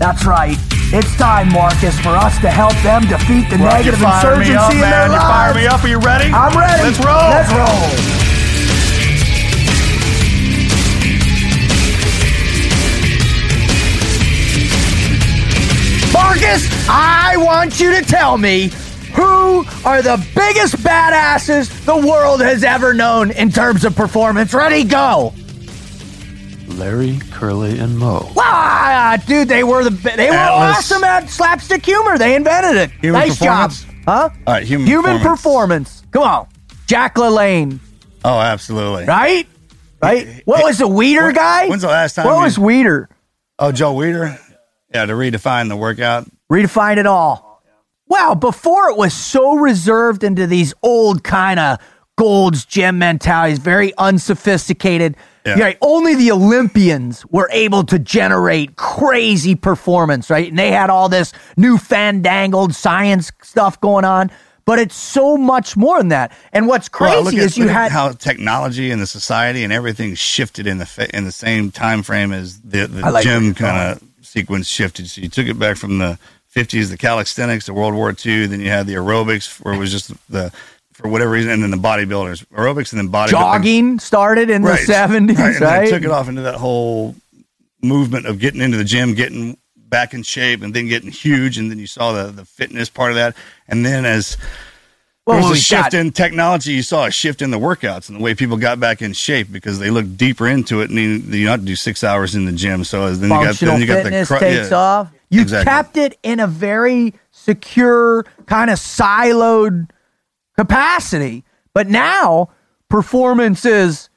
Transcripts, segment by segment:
That's right. It's time, Marcus, for us to help them defeat the Right, negative you fire insurgency me up, in man. their You fire me up. Are you ready? I'm ready. Let's roll. Let's roll. Marcus, I want you to tell me who are the biggest badasses the world has ever known in terms of performance. Ready, go. Larry, Curly, and Moe. Ah, dude, they were the they were Atlas. awesome at slapstick humor. They invented it. Human nice job, performance? huh? All right, human Human performance. performance. Come on, Jack LaLanne, Oh, absolutely. right? Right. What was the Weider when- guy? when's the last time What you- was Weider? Oh, Joe Weider? Yeah, to redefine the workout. Redefine it all. Wow, before it was so reserved into these old kind of Gold's Gym mentalities, very unsophisticated. Yeah. Right, only the Olympians were able to generate crazy performance, right? And they had all this new fandangled science stuff going on, but it's so much more than that. And what's crazy Well, at, is you had how technology and the society and everything shifted in the fa- in the same time frame as the, the like gym kind of sequence shifted. So you took it back from the 50s, the calisthenics, the World War II. Then you had the aerobics, where it was just the for whatever reason, and then the bodybuilders, aerobics, and then bodybuilding. jogging started in Right. the 70s, Right, right? and then took it off into that whole movement of getting into the gym, getting back in shape, and then getting huge. And then you saw the the fitness part of that. And then as Well, there was a shift got- in technology. You saw a shift in the workouts and the way people got back in shape because they looked deeper into it, and you, you don't have to do six hours in the gym. So as then you got then you got fitness the cru- takes yeah, off. You exactly. kept it in a very secure, kind of siloed capacity. But now performance is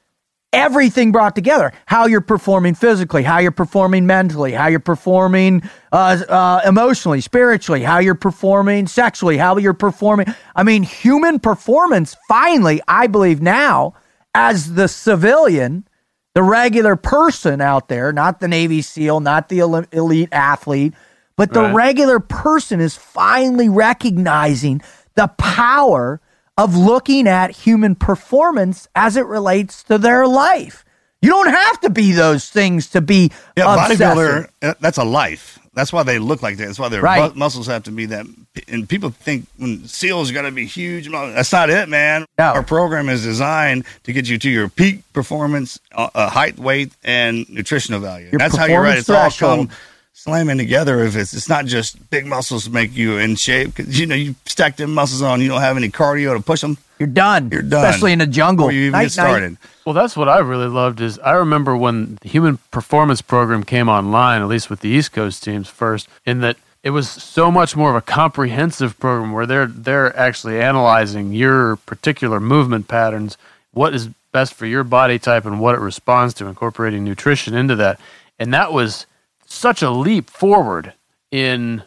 everything brought together. How you're performing physically, how you're performing mentally, how you're performing uh, uh, emotionally, spiritually, how you're performing sexually, how you're performing. I mean, human performance finally, I believe now, as the civilian, the regular person out there, not the Navy SEAL, not the elite athlete, but the Right. regular person is finally recognizing the power of looking at human performance as it relates to their life. You don't have to be those things to be Yeah, obsessive. bodybuilder. uh, That's a life. That's why they look like that. That's why their Right. mu- muscles have to be that. And people think when seals got to be huge. That's not it, man. No. Our program is designed to get you to your peak performance, uh, uh, height, weight, and nutritional value. Your That's how you're right. It's all come slamming together. If it's it's not just big muscles make you in shape because you know, you stack them muscles on. You don't have any cardio to push them. You're done. You're done. Especially in the jungle. You even Night, get started. night. Well, that's what I really loved is I remember when the human performance program came online, at least with the East Coast teams first, in that it was so much more of a comprehensive program where they're they're actually analyzing your particular movement patterns, what is best for your body type and what it responds to, incorporating nutrition into that. And that was such a leap forward in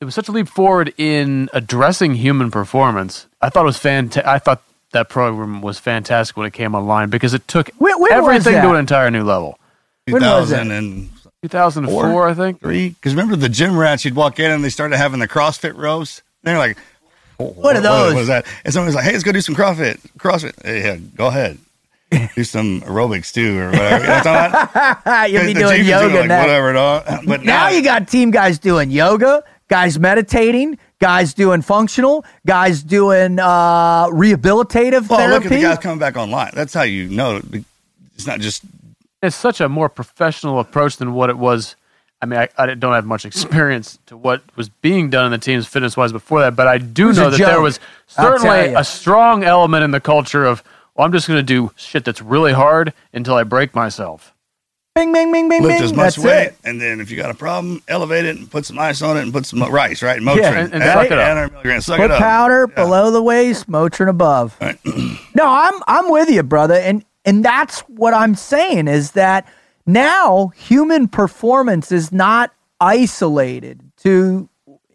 it was such a leap forward in addressing human performance. I thought it was fantastic. I thought that program was fantastic when it came online because it took When- when was everything to an entire new level. When was it? 2003. 2004, I think. Because remember the gym rats, you'd walk in and they started having the CrossFit rows. They're like, What are those? What is that? And somebody's like, hey, let's go do some CrossFit. CrossFit. Hey, yeah, go ahead. Do some aerobics too, or whatever. You know what I'm talking about? You'll be doing yoga like, next. whatever. Dog. But Now you got team guys doing yoga, guys meditating, guys doing functional, guys doing uh, rehabilitative well, therapy. look at the guys coming back online. That's how you know it's not just it's such a more professional approach than what it was. I mean, I, I don't have much experience to what was being done in the teams fitness wise before that, but I do know that there was certainly a strong element in the culture of, well, I'm just going to do shit that's really hard until I break myself. bing, bing, bing, bing, lift bing. as much That's weight, it. and then if you got a problem, elevate it and put some ice on it and put some rice, right? Motrin. Yeah, and- and suck it up. 800 milligrams. Suck Put it up. powder Yeah. below the waist, Motrin above. Right. no, I'm I'm with you, brother, and and that's what I'm saying is that now human performance is not isolated to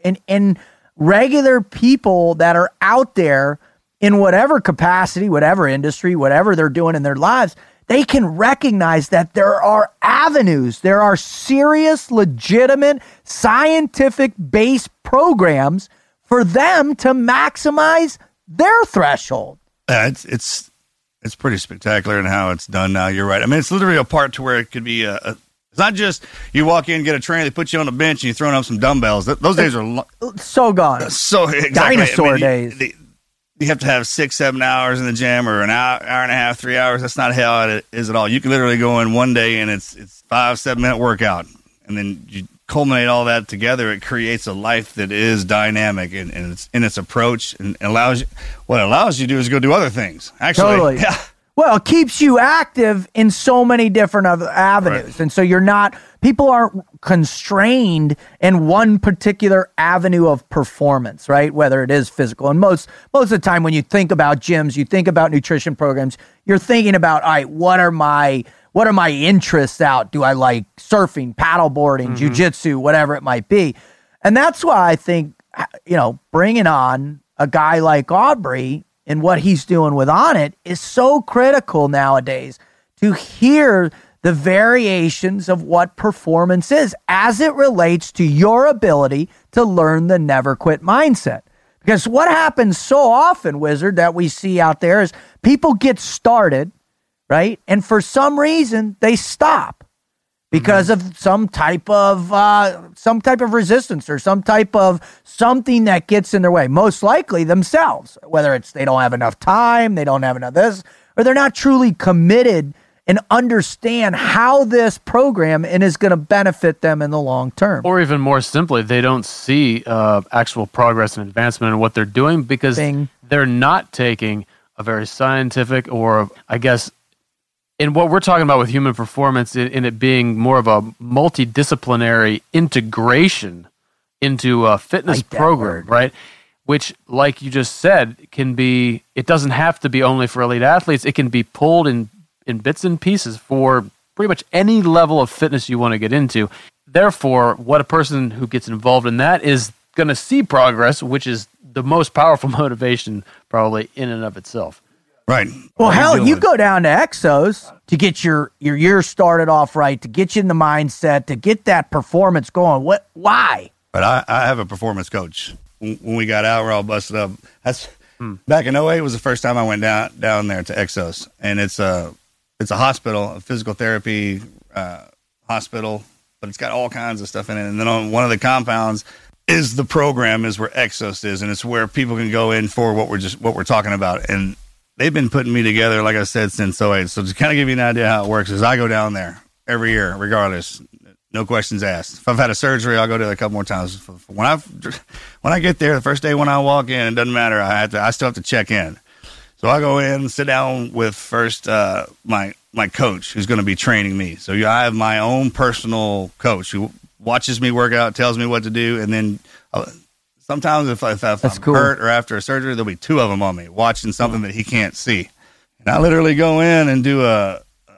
and and regular people that are out there in whatever capacity, whatever industry, whatever they're doing in their lives, they can recognize that there are avenues, there are serious, legitimate, scientific based programs for them to maximize their threshold. Yeah, it's it's it's pretty spectacular in how it's done now. You're right. I mean, it's literally a part to where it could be a. a it's not just you walk in, get a trainer, they put you on a bench, and you're throwing up some dumbbells. Those days are lo- So gone. so exactly. Dinosaur you- days. they- you have to have six, seven hours in the gym, or an hour, hour and a half, three hours. That's not how it is at all. You can literally go in one day, and it's it's five, seven minute workout, and then you culminate all that together. It creates a life that is dynamic and, and it's in its approach, and allows you. What it allows you to do is go do other things. Actually, Totally. yeah. Well, it keeps you active in so many different other avenues. Right. And so you're not, people aren't constrained in one particular avenue of performance, right? Whether it is physical. And most, most of the time when you think about gyms, you think about nutrition programs, you're thinking about, all right, what are my, what are my interests out? Do I like surfing, paddleboarding, mm-hmm. jujitsu, whatever it might be? And that's why I think, you know, bringing on a guy like Aubrey and what he's doing with Onnit is so critical nowadays to hear the variations of what performance is as it relates to your ability to learn the never quit mindset. Because what happens so often, Wizard, that we see out there is people get started, right? And for some reason, they stop because of some type of uh, some type of resistance or some type of something that gets in their way. Most likely themselves, whether it's they don't have enough time, they don't have enough this, or they're not truly committed and understand how this program and is going to benefit them in the long term. Or even more simply, they don't see uh, actual progress and advancement in what they're doing because Bing. they're not taking a very scientific or, I guess, in what we're talking about with human performance, in, it being more of a multidisciplinary integration into a fitness Like program, right? Which, like you just said, can be, it doesn't have to be only for elite athletes. It can be pulled in, in bits and pieces for pretty much any level of fitness you want to get into. Therefore, what a person who gets involved in that is going to see progress, which is the most powerful motivation, probably in and of itself. Right. Well, hell, you go down to Exos to get your your year started off right, to get you in the mindset, to get that performance going. What? Why? But I, I have a performance coach. When we got out, we're all busted up. That's back in 08 was the first time I went down down there to Exos, and it's a it's a hospital, a physical therapy uh, hospital, but it's got all kinds of stuff in it. And then on one of the compounds is the program is where Exos is, and it's where people can go in for what we're just what we're talking about. And they've been putting me together, like I said, since 08. So to kind of give you an idea how it works, is I go down there every year, regardless, no questions asked. If I've had a surgery, I'll go there a couple more times. When I when I get there, the first day when I walk in, it doesn't matter. I have to. I still have to check in. So I go in, sit down with first uh, my my coach, who's going to be training me. So I have my own personal coach who watches me work out, tells me what to do, and then uh, sometimes if, I- if, if I'm cool. hurt or after a surgery, there'll be two of them on me watching something that he can't see. And I literally go in and do a, a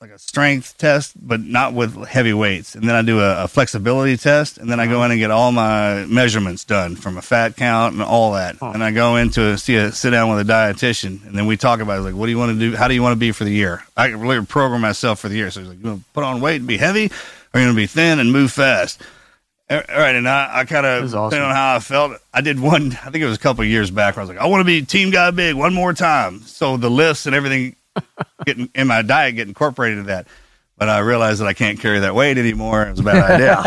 like a strength test, but not with heavy weights. And then I do a, a flexibility test, and then I go uh-huh. in and get all my measurements done from a fat count and all that. And I go into a, see a sit down with a dietitian, and then we talk about it, like, what do you want to do? How do you want to be for the year? I can really program myself for the year. So he's like, you want to put on weight and be heavy, or you want to be thin and move fast? All right, and I, I kind of awesome. depending on how I felt. I did one. I think it was a couple of years back. Where I was like, I want to be team guy big one more time. So the lifts and everything getting in my diet, get incorporated into that. But I realized that I can't carry that weight anymore. It was a bad idea.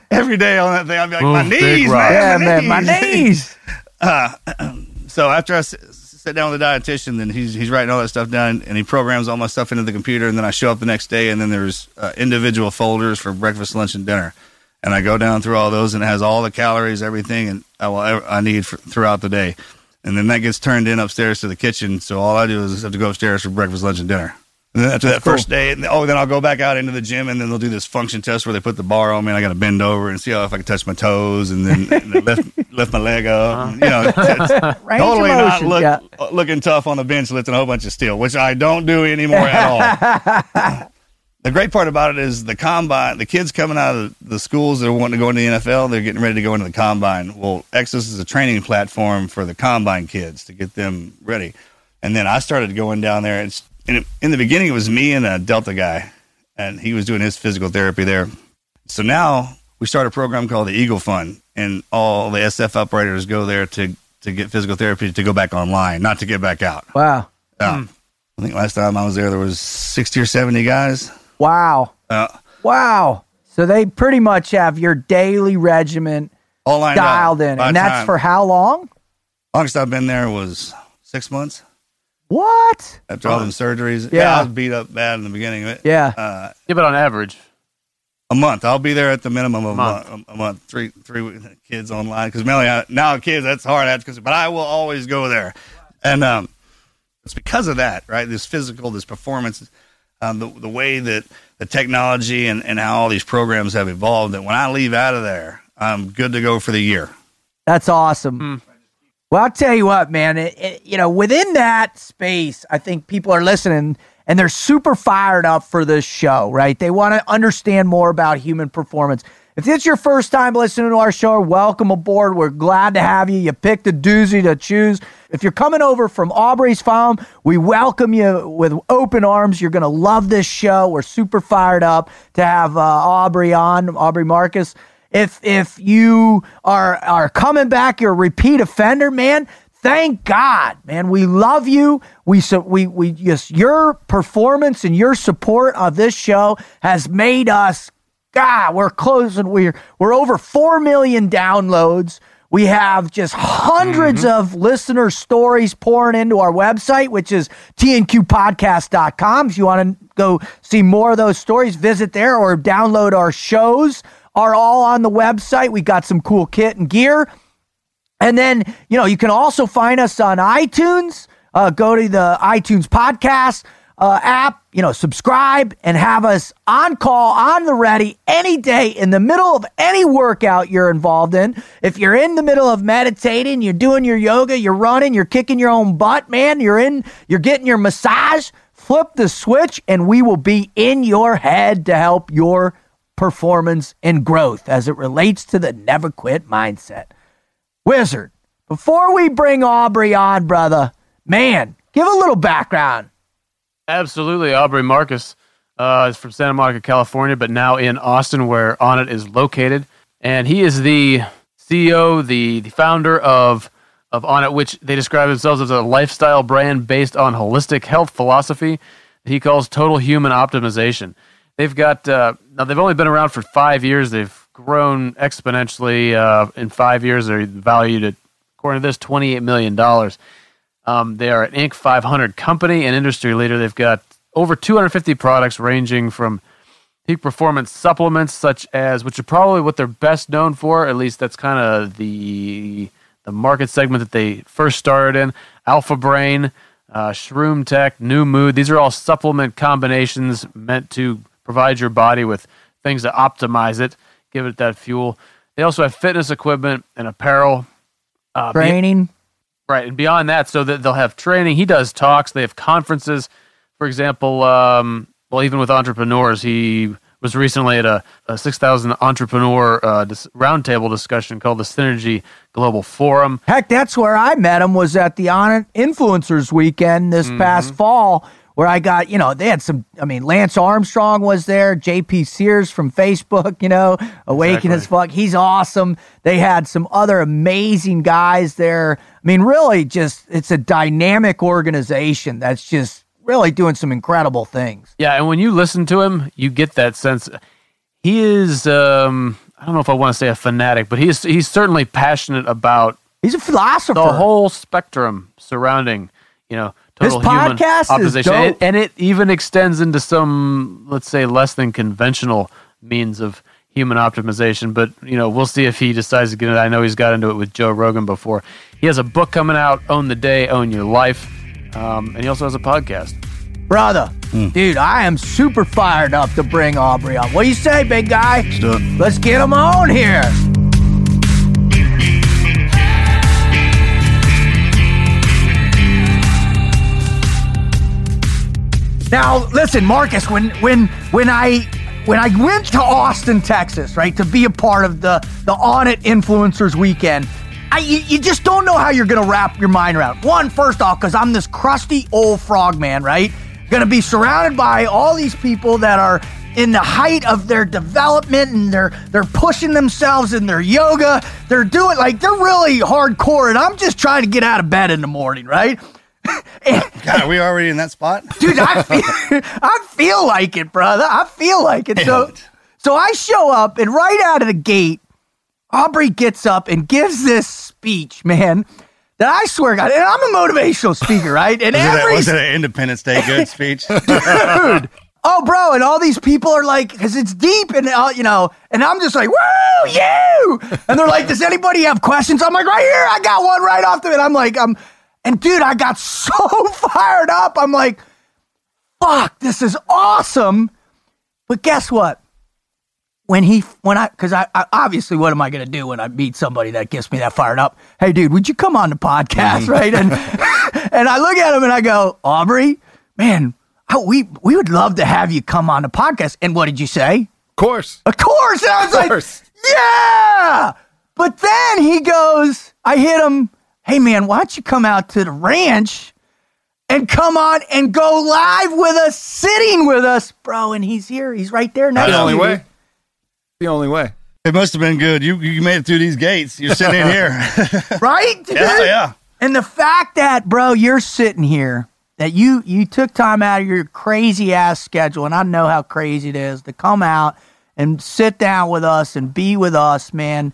Every day on that thing, I'd be like, my knees, man, yeah, man, my knees. Uh, so after I sit down with the dietitian, then he's he's writing all that stuff down, and he programs all my stuff into the computer, and then I show up the next day, and then there's uh, individual folders for breakfast, lunch, and dinner, and I go down through all those, and it has all the calories, everything, and I will I need for, throughout the day, and then that gets turned in upstairs to the kitchen. So all I do is have to go upstairs for breakfast, lunch, and dinner. And then after that first day, and- oh, then I'll go back out into the gym, and then they'll do this function test where they put the bar on me, and I got to bend over and see how if I can touch my toes, and then, and then lift lift my leg up. and, you know, it's, it's totally not look, yeah. Uh, looking tough on the bench lifting a whole bunch of steel, which I don't do anymore at all. the great part about it is the combine. The kids coming out of the schools that are wanting to go into the NFL, they're getting ready to go into the combine. Well, Exos is a training platform for the combine kids to get them ready. And then I started going down there. And in, in the beginning, it was me and a Delta guy, and he was doing his physical therapy there. So now we start a program called the Eagle Fund, and all the SF operators go there to to get physical therapy to go back online, not to get back out. Wow. Yeah. I think last time I was there, there was sixty or seventy guys. Wow. Uh, Wow. So they pretty much have your daily regimen all dialed in. And that's time- for how long? longest I've been there was six months What? after all them surgeries. Yeah. I was beat up bad in the beginning of it. Yeah. Uh, Yeah, but on average, a month. I'll be there at the minimum of a Month. month. A month. Three three kids online because mainly I, now kids that's hard. That's 'cause- but I will always go there, and um, it's because of that, right? This physical, this performance, um, the the way that the technology and and how all these programs have evolved. That when I leave out of there, I'm good to go for the year. That's awesome. Well, I'll tell you what, man. It, it- you know, within that space, I think people are listening and they're super fired up for this show, right? They want to understand more about human performance. If it's your first time listening to our show, welcome aboard. We're glad to have you. You picked a doozy to choose. If you're coming over from Aubrey's Farm, we welcome you with open arms. You're going to love this show. We're super fired up to have uh, Aubrey on, Aubrey Marcus if if you are are coming back, you're a repeat offender, man. Thank God, man. We love you. We so we we just your performance and your support of this show has made us. God, we're closing. We're we're over four million downloads. We have just 100s mm-hmm. of listener stories pouring into our website, which is tnqpodcast.com. If you want to go see more of those stories, visit there or download our shows are all on the website. We got some cool kit and gear. And then, you know, you can also find us on iTunes. Uh, go to the iTunes podcast uh, app, you know, subscribe and have us on call, on the ready any day in the middle of any workout you're involved in. If you're in the middle of meditating, you're doing your yoga, you're running, you're kicking your own butt, man, you're in, you're getting your massage, flip the switch and we will be in your head to help your performance and growth as it relates to the never quit mindset. Wizard, before we bring Aubrey on, brother, man, give a little background. absolutely. Aubrey Marcus uh, is from Santa Monica, California, but now in Austin, where Onnit is located, and he is the CEO, the, the founder of of Onnit, which they describe themselves as a lifestyle brand based on holistic health philosophy that he calls total human optimization. They've got uh, now they've only been around for five years. They've grown exponentially uh, in five years. They're valued at, according to this, twenty eight million dollars. Um, they are an Inc. 500 company and industry leader. They've got over 250 products ranging from peak performance supplements, such as which are probably what they're best known for. At least that's kind of the the market segment that they first started in. Alpha Brain, uh, Shroom Tech, New Mood. These are all supplement combinations meant to provide your body with things to optimize it, give it that fuel. They also have fitness equipment and apparel. Uh, be- Training. Right, and beyond that, so that they'll have training. He does talks. They have conferences, for example. Um, well, even with entrepreneurs, he was recently at a, a six thousand entrepreneur uh, dis- roundtable discussion called the Synergy Global Forum. Heck, that's where I met him was at the On Influencers weekend this Mm-hmm. past fall where I got, you know, they had some, I mean, Lance Armstrong was there, JP Sears from Facebook, you know, Awaken as fuck. He's awesome. They had some other amazing guys there. I mean, really just, it's a dynamic organization that's just really doing some incredible things. Yeah, and when you listen to him, you get that sense. He is, um, I don't know if I want to say a fanatic, but he's he's certainly passionate about He's a philosopher. the whole spectrum surrounding, you know, total human podcast is dope. and, and it even extends into some, let's say, less than conventional means of human optimization. But you know, we'll see if he decides to get it. I know he's got into it with Joe Rogan before. He has a book coming out, "Own the Day, Own Your Life," um, and he also has a podcast. Brother, dude, I am super fired up to bring Aubrey on. What do you say, big guy? Let's do it. Let's get him on here. Now, listen, Marcus, when when when I when I went to Austin, Texas, right, to be a part of the the Onnit Influencers Weekend, I you, you just don't know how you're gonna wrap your mind around. One, first off, because I'm this crusty old frog man, right? Gonna be surrounded by all these people that are in the height of their development and they're they're pushing themselves in their yoga. They're doing like they're really hardcore, and I'm just trying to get out of bed in the morning, right? God, are we already in that spot? dude. I feel, I feel like it, brother. I feel like it. So, it. so I show up, and right out of the gate, Aubrey gets up and gives this speech, man. That I swear, God, and I'm a motivational speaker, right? And Was it, a, was it an Independence Day good speech? dude? oh, bro, and all these people are like, because it's deep, and uh, you know, and I'm just like, woo, you, and they're like, does anybody have questions? I'm like, right here, I got one right off the. And I'm like, I'm, and dude, I got so fired up. I'm like, fuck, this is awesome. But guess what? When he, when I, because I, I, obviously, what am I going to do when I meet somebody that gets me that fired up? Hey, dude, would you come on the podcast, mm-hmm. right? And and I look at him and I go, Aubrey, man, I, we we would love to have you come on the podcast. And what did you say? Of course. Of course. And I was like, course. yeah. But then he goes, I hit him, hey man, why don't you come out to the ranch and come on and go live with us, sitting with us, bro? And he's here. He's right there now. The only you. way. The only way. it must have been good. You you made it through these gates. You're sitting in here. Right? dude? yeah, yeah. And the fact that, bro, you're sitting here, that you you took time out of your crazy ass schedule, and I know how crazy it is to come out and sit down with us and be with us, man.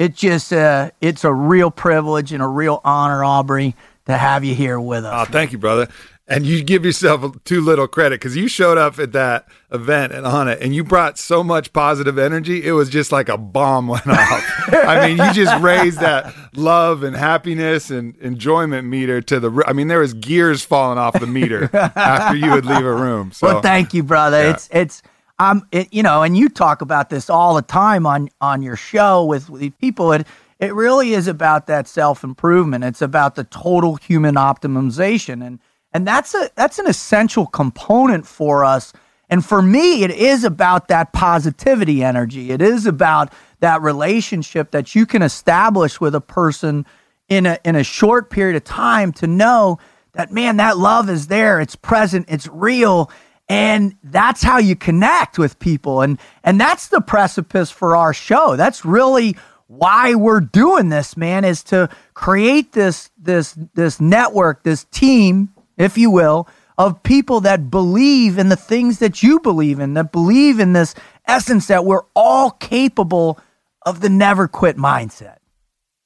It just uh, it's a real privilege and a real honor, Aubrey, to have you here with us. Oh, thank you, brother. And you give yourself too little credit because you showed up at that event and on it, and you brought so much positive energy. It was just like a bomb went off. I mean, you just raised that love and happiness and enjoyment meter to the. I mean, there was gears falling off the meter after you would leave a room. So well, thank you, brother. Yeah. It's it's um it, you know, and you talk about this all the time on on your show with, with people. It it really is about that self improvement. It's about the total human optimization, and and that's a that's an essential component for us. And for me, it is about that positivity energy. It is about that relationship that you can establish with a person in a in a short period of time to know that man that love is there it's present it's real and that's how you connect with people. And and that's the precipice for our show. That's really why we're doing this man is to create this this this network this team if you will of people that believe in the things that you believe in that believe in this essence that we're all capable of the never quit mindset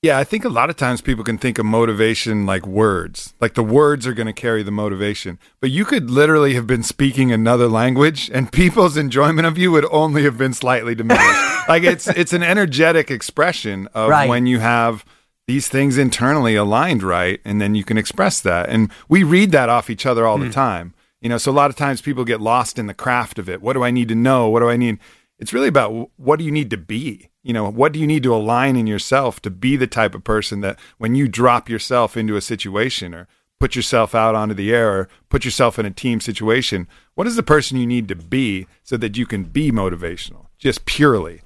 Yeah, I think a lot of times people can think of motivation like words. Like the words are going to carry the motivation. But you could literally have been speaking another language and people's enjoyment of you would only have been slightly diminished. like it's it's an energetic expression of Right. when you have these things internally aligned right and then you can express that. And we read that off each other all the hmm. time. You know, so a lot of times people get lost in the craft of it. What do I need to know? What do I need? It's really about what do you need to be? You know, what do you need to align in yourself to be the type of person that when you drop yourself into a situation or put yourself out onto the air or put yourself in a team situation, what is the person you need to be so that you can be motivational just purely?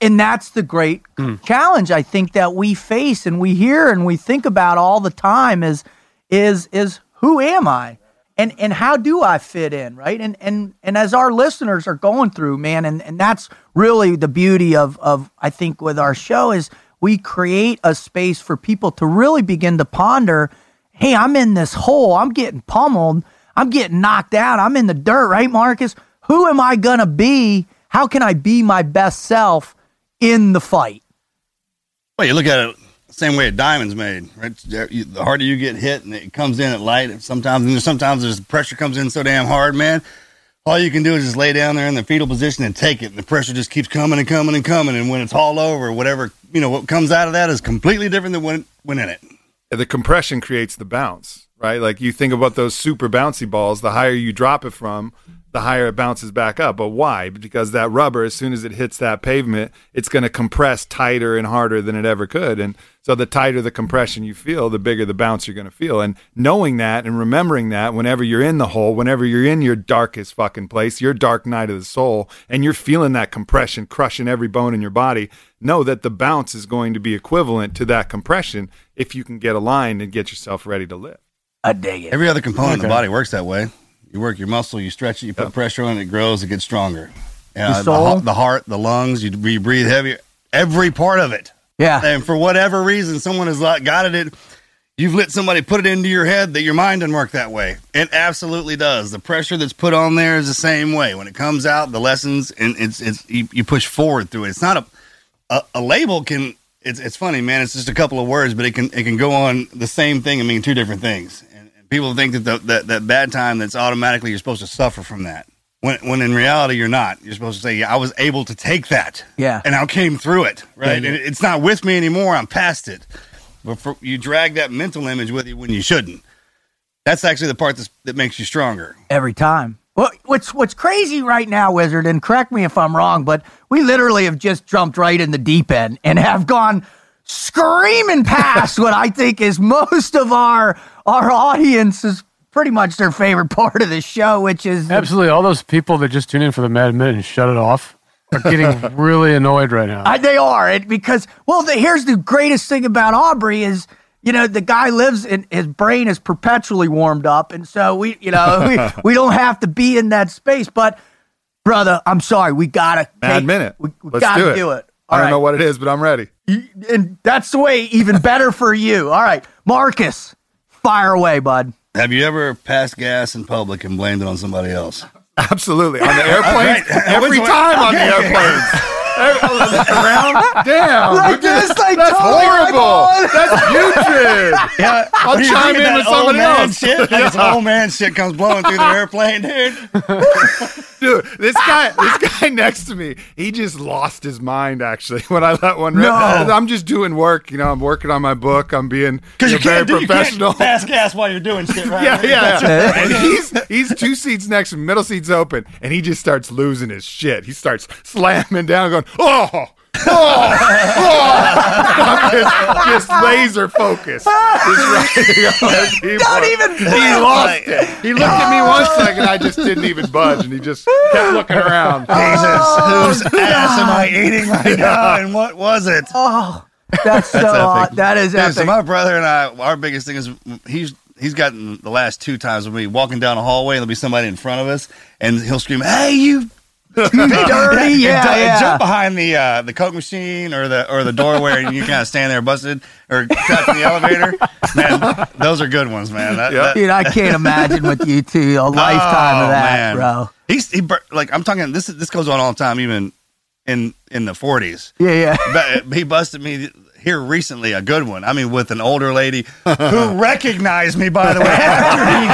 and that's the great mm. challenge I think that we face and we hear and we think about all the time is is is who am I? And and how do I fit in, right? And and and as our listeners are going through, man, and and that's really the beauty of of I think with our show is we create a space for people to really begin to ponder, hey, I'm in this hole, I'm getting pummeled, I'm getting knocked out, I'm in the dirt, right, Marcus? Who am I gonna be? How can I be my best self in the fight? Well, you look at it same way a diamond's made, right? The harder you get hit, and it comes in at light. Sometimes, and sometimes there's pressure comes in so damn hard, man. All you can do is just lay down there in the fetal position and take it, and the pressure just keeps coming and coming and coming. And when it's all over, whatever you know, what comes out of that is completely different than when when in it. the compression creates the bounce, right? Like you think about those super bouncy balls, the higher you drop it from, the higher it bounces back up. But why? Because that rubber, as soon as it hits that pavement, it's going to compress tighter and harder than it ever could. And so the tighter the compression you feel, the bigger the bounce you're going to feel. And knowing that and remembering that whenever you're in the hole, whenever you're in your darkest fucking place, your dark night of the soul, and you're feeling that compression crushing every bone in your body, know that the bounce is going to be equivalent to that compression if you can get aligned and get yourself ready to live. I dig it. Every other component of the body works that way. You work your muscle, you stretch it, you put pressure on it, it grows, it gets stronger. Uh, the, soul? the heart, the lungs, you, you breathe heavier. Every part of it. Yeah. And for whatever reason, someone has like got it. You've let somebody put it into your head that your mind doesn't work that way. It absolutely does. The pressure that's put on there is the same way. When it comes out, the lessons and it's it's you, you push forward through it. It's not a a, a label can. It's it's funny, man. It's just a couple of words, but it can it can go on the same thing and mean two different things. People think that the, that that bad time that's automatically you're supposed to suffer from that. When when in reality you're not. You're supposed to say, yeah, I was able to take that. Yeah. And I came through it. Right. Yeah, yeah. And it's not with me anymore. I'm past it. But for, you drag that mental image with you when you shouldn't. That's actually the part that's, that makes you stronger. every time. Well, what's what's crazy right now, Wizard, and correct me if I'm wrong, but we literally have just jumped right in the deep end and have gone screaming past what I think is most of our our audience is pretty much their favorite part of the show, which is Absolutely. All those people that just tune in for the Mad Minute and shut it off are getting really annoyed right now. I, they are it because well, the, here's the greatest thing about Aubrey is you know the guy lives in his brain is perpetually warmed up, and so we you know we, we don't have to be in that space. But brother, I'm sorry, we gotta Mad take- minute. We, we gotta do it. do it. I don't right. know what it is, but I'm ready. and that's the way even better for you. All right, Marcus, fire away, bud. Have you ever passed gas in public and blamed it on somebody else? Absolutely. On the airplanes, Right. every time on the Okay. airplanes. Every- I look around. Damn. Like this, like that's totally like horrible. on. that's putrid. Yeah, I'll When chime in that with old somebody man else. Shit, like some old man shit comes blowing through the airplane, dude. Dude, this guy, this guy next to me, he just lost his mind. Actually, when I let one rip, No. I'm just doing work. You know, I'm working on my book. I'm being Because you you, know, very can't, do- you professional. can't pass gas while you're doing shit, right? Yeah, yeah, yeah. and he's he's two seats next to me, middle seat's open, and he just starts losing his shit. He starts slamming down, going, oh. Oh, oh. I'm just, just laser focused. Just writing on. Don't even He lost it. He looked at me one second. I just didn't even budge, and he just kept looking around. Jesus, oh, whose ass am I eating right now? And what was it? Oh, that's so aw- epic. that is Dude, epic. so my brother and I, our biggest thing is he's he's gotten the last two times when we walking down a hallway and there'll be somebody in front of us and he'll scream, "Hey, you!" Dirty, and, yeah, and yeah. jump behind the uh, the coke machine or the or the doorway and you kind of stand there busted or trapped in the elevator. Man, those are good ones, man. That, Yep. that- Dude, I can't imagine with you two a lifetime of Oh, that, man. bro. He's he bur- like I'm talking. This this goes on all the time, even in in the 40s. Yeah, yeah. But he busted me here recently, a good one. I mean, with an older lady who recognized me, by the way, after he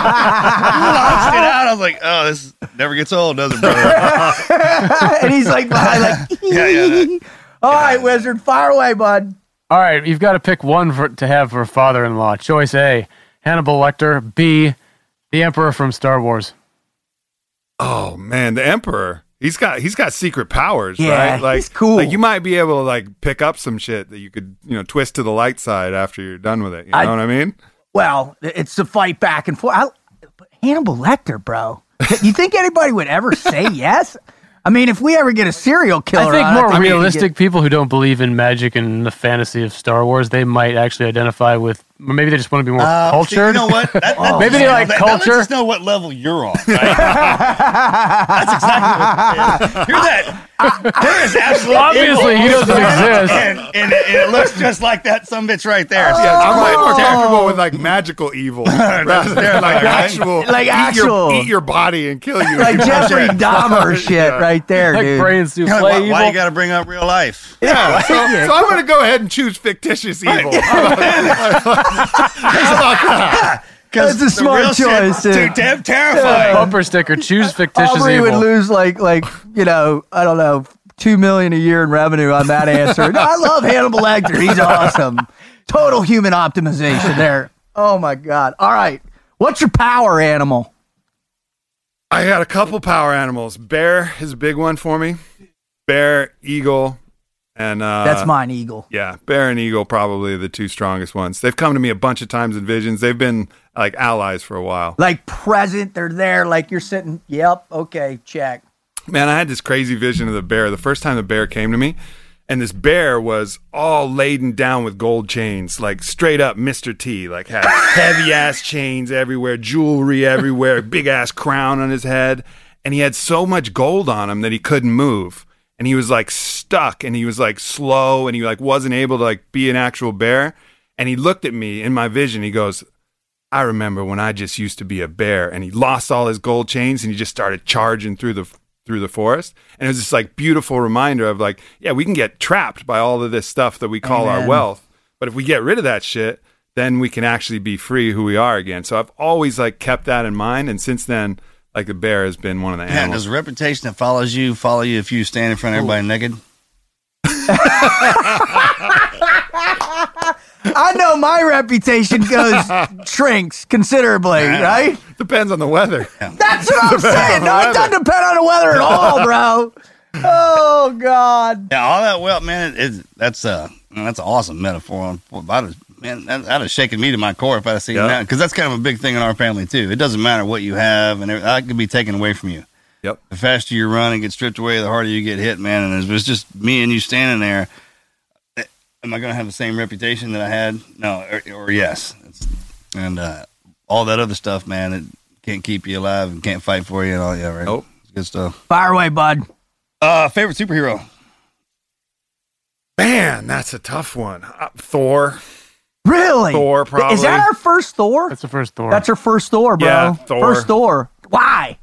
launched it out. I was like, oh, this never gets old, does it, brother? and he's like behind, like, Yeah, yeah, that- all right, wizard, fire away, bud. All right, you've got to pick one for, to have for father-in-law. Choice A: Hannibal Lecter. B: The Emperor from Star Wars. Oh man, the Emperor. He's got he's got secret powers, Yeah, right? Like he's cool. Like you might be able to like pick up some shit that you could you know twist to the light side after you're done with it. You know I- what I mean? Well, it's a fight back and forth. I, Hannibal Lecter, bro. You think anybody would ever say yes? I mean, if we ever get a serial killer, I think on, more we can realistic get- people who don't believe in magic and the fantasy of Star Wars, they might actually identify with maybe they just want to be more Uh, see, cultured. you know what? That, that, Maybe they like that, culture. That lets us know what level you're on. Right? That's exactly what it is. You're that. There is absolutely Obviously, he doesn't exist. and, and, it, and it looks just like that some bitch right there. Yeah, I'm way more comfortable with like magical evil rather than like actual, Like eat actual- your, eat your body and kill you. like Jeffrey Dahmer shit Yeah. right there, like dude. brain souffle Kinda why, evil. why you got to bring up real life? Yeah, so, Yeah. so I'm going to go ahead and choose fictitious evil. That's a smart choice, dude. Dude, damn terrifying. Bumper sticker. Choose fictitious Aubrey evil. would lose like like you know I don't know two million a year in revenue on that answer. No, I love Hannibal Lecter. He's awesome. Total human optimization there. Oh my god. All right. What's your power animal? I got a couple power animals. Bear is a big one for me. Bear, eagle, and uh, That's mine, eagle. Yeah, bear and eagle probably the two strongest ones. They've come to me a bunch of times in visions. They've been like allies for a while. Like present, they're there. Like you're sitting. Yep. Okay. Check. Man, I had this crazy vision of the bear. The first time the bear came to me, and this bear was all laden down with gold chains, like straight up Mr. T, like had heavy ass chains everywhere, jewelry everywhere, big ass crown on his head, and he had so much gold on him that he couldn't move. And he was like stuck and he was like slow and he like wasn't able to like be an actual bear. And he looked at me in my vision. He goes, I remember when I just used to be a bear and he lost all his gold chains and he just started charging through the through the forest. And it was this like beautiful reminder of like, yeah, we can get trapped by all of this stuff that we call our wealth. But if we get rid of that shit, then we can actually be free who we are again. So I've always like kept that in mind and since then like the bear has been one of the Yeah, animals. does reputation that follows you follow you if you stand in front of everybody naked? I know my reputation goes shrinks considerably, right? Depends on the weather. That's what I'm saying. No, it doesn't depend on the weather at all, bro. Oh God. Yeah, all that well, man, it, it, that's uh that's an awesome metaphor. I'd have, man, that, that'd have shaken me to my core if I'd seen Yeah. that because that's kind of a big thing in our family too. It doesn't matter what you have, and everything, that could be taken away from you. Yep. The faster you run and get stripped away, the harder you get hit, man. And if it's just me and you standing there, am I going to have the same reputation that I had? No, or, or yes. It's, and uh, all that other stuff, man, it can't keep you alive and can't fight for you and all. Yeah, right. Nope. It's good stuff. Fire away, bud. Uh, favorite superhero? Man, that's a tough one. Uh, Thor. Really? Thor, probably. Is that our first Thor? That's the first Thor. That's our first Thor, bro. Yeah, Thor. First Thor. Why?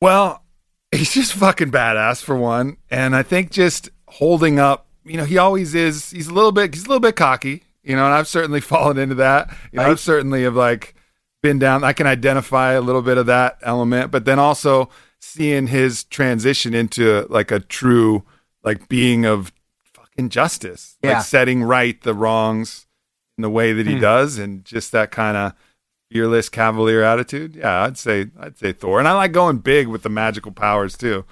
Well, he's just fucking badass for one, and I think just holding up. You know, he always is. He's a little bit. He's a little bit cocky. You know, and I've certainly fallen into that. You know, I've certainly have like been down. I can identify a little bit of that element, but then also seeing his transition into like a true like being of fucking justice, Yeah. like setting right the wrongs in the way that he does, and just that kind of fearless cavalier attitude. Yeah, I'd say I'd say Thor, and I like going big with the magical powers too.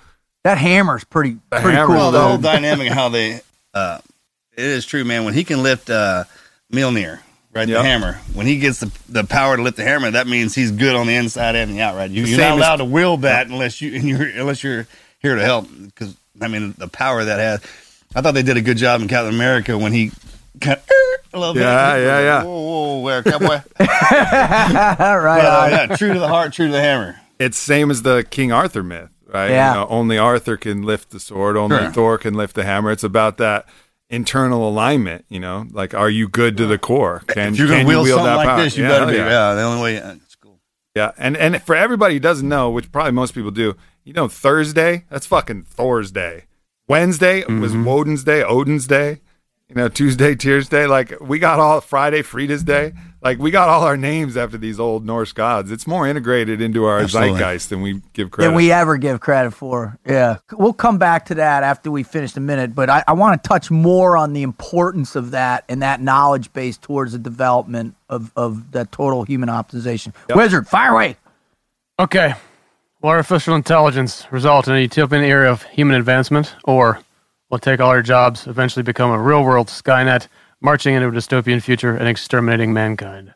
That hammer's pretty The pretty hammer. cool. Well, the whole dynamic of how they, uh, it is true, man. When he can lift uh, Mjolnir, right, Yep. the hammer. When he gets the the power to lift the hammer, that means he's good on the inside and the outside. You, The you're same not as- allowed to wield that unless you and you're unless you're here to help. Because I mean, the power that has. I thought they did a good job in Captain America when he. Kind of, a little bit. Yeah, yeah, yeah. Whoa, whoa, where cowboy? All right. But, uh, on. yeah, true to the heart, true to the hammer. It's same as the King Arthur myth, right? Yeah. You know, only Arthur can lift the sword, only Sure. Thor can lift the hammer. It's about that internal alignment, you know? Like are you good to the core? Can, If you're gonna wield, you wield something that like power? this, you Yeah, better hell be. yeah. Yeah. the only way. Uh, it's cool. Yeah, and and for everybody who doesn't know, which probably most people do, you know, Thursday that's fucking Thor's day. Wednesday was Mm-hmm. Woden's day, Odin's day. You know, Tuesday, Tyr's Day. Like we got all Friday, Frida's day. Like we got all our names after these old Norse gods. It's more integrated into our Absolutely. zeitgeist than we give credit. than we ever give credit for. Yeah. We'll come back to that after we finish the minute, but I, I want to touch more on the importance of that and that knowledge base towards the development of, of that total human optimization. Wizard, fire away. Okay. Will artificial intelligence result in a utopian era of human advancement, or will it take all our jobs, eventually become a real world Skynet, marching into a dystopian future and exterminating mankind?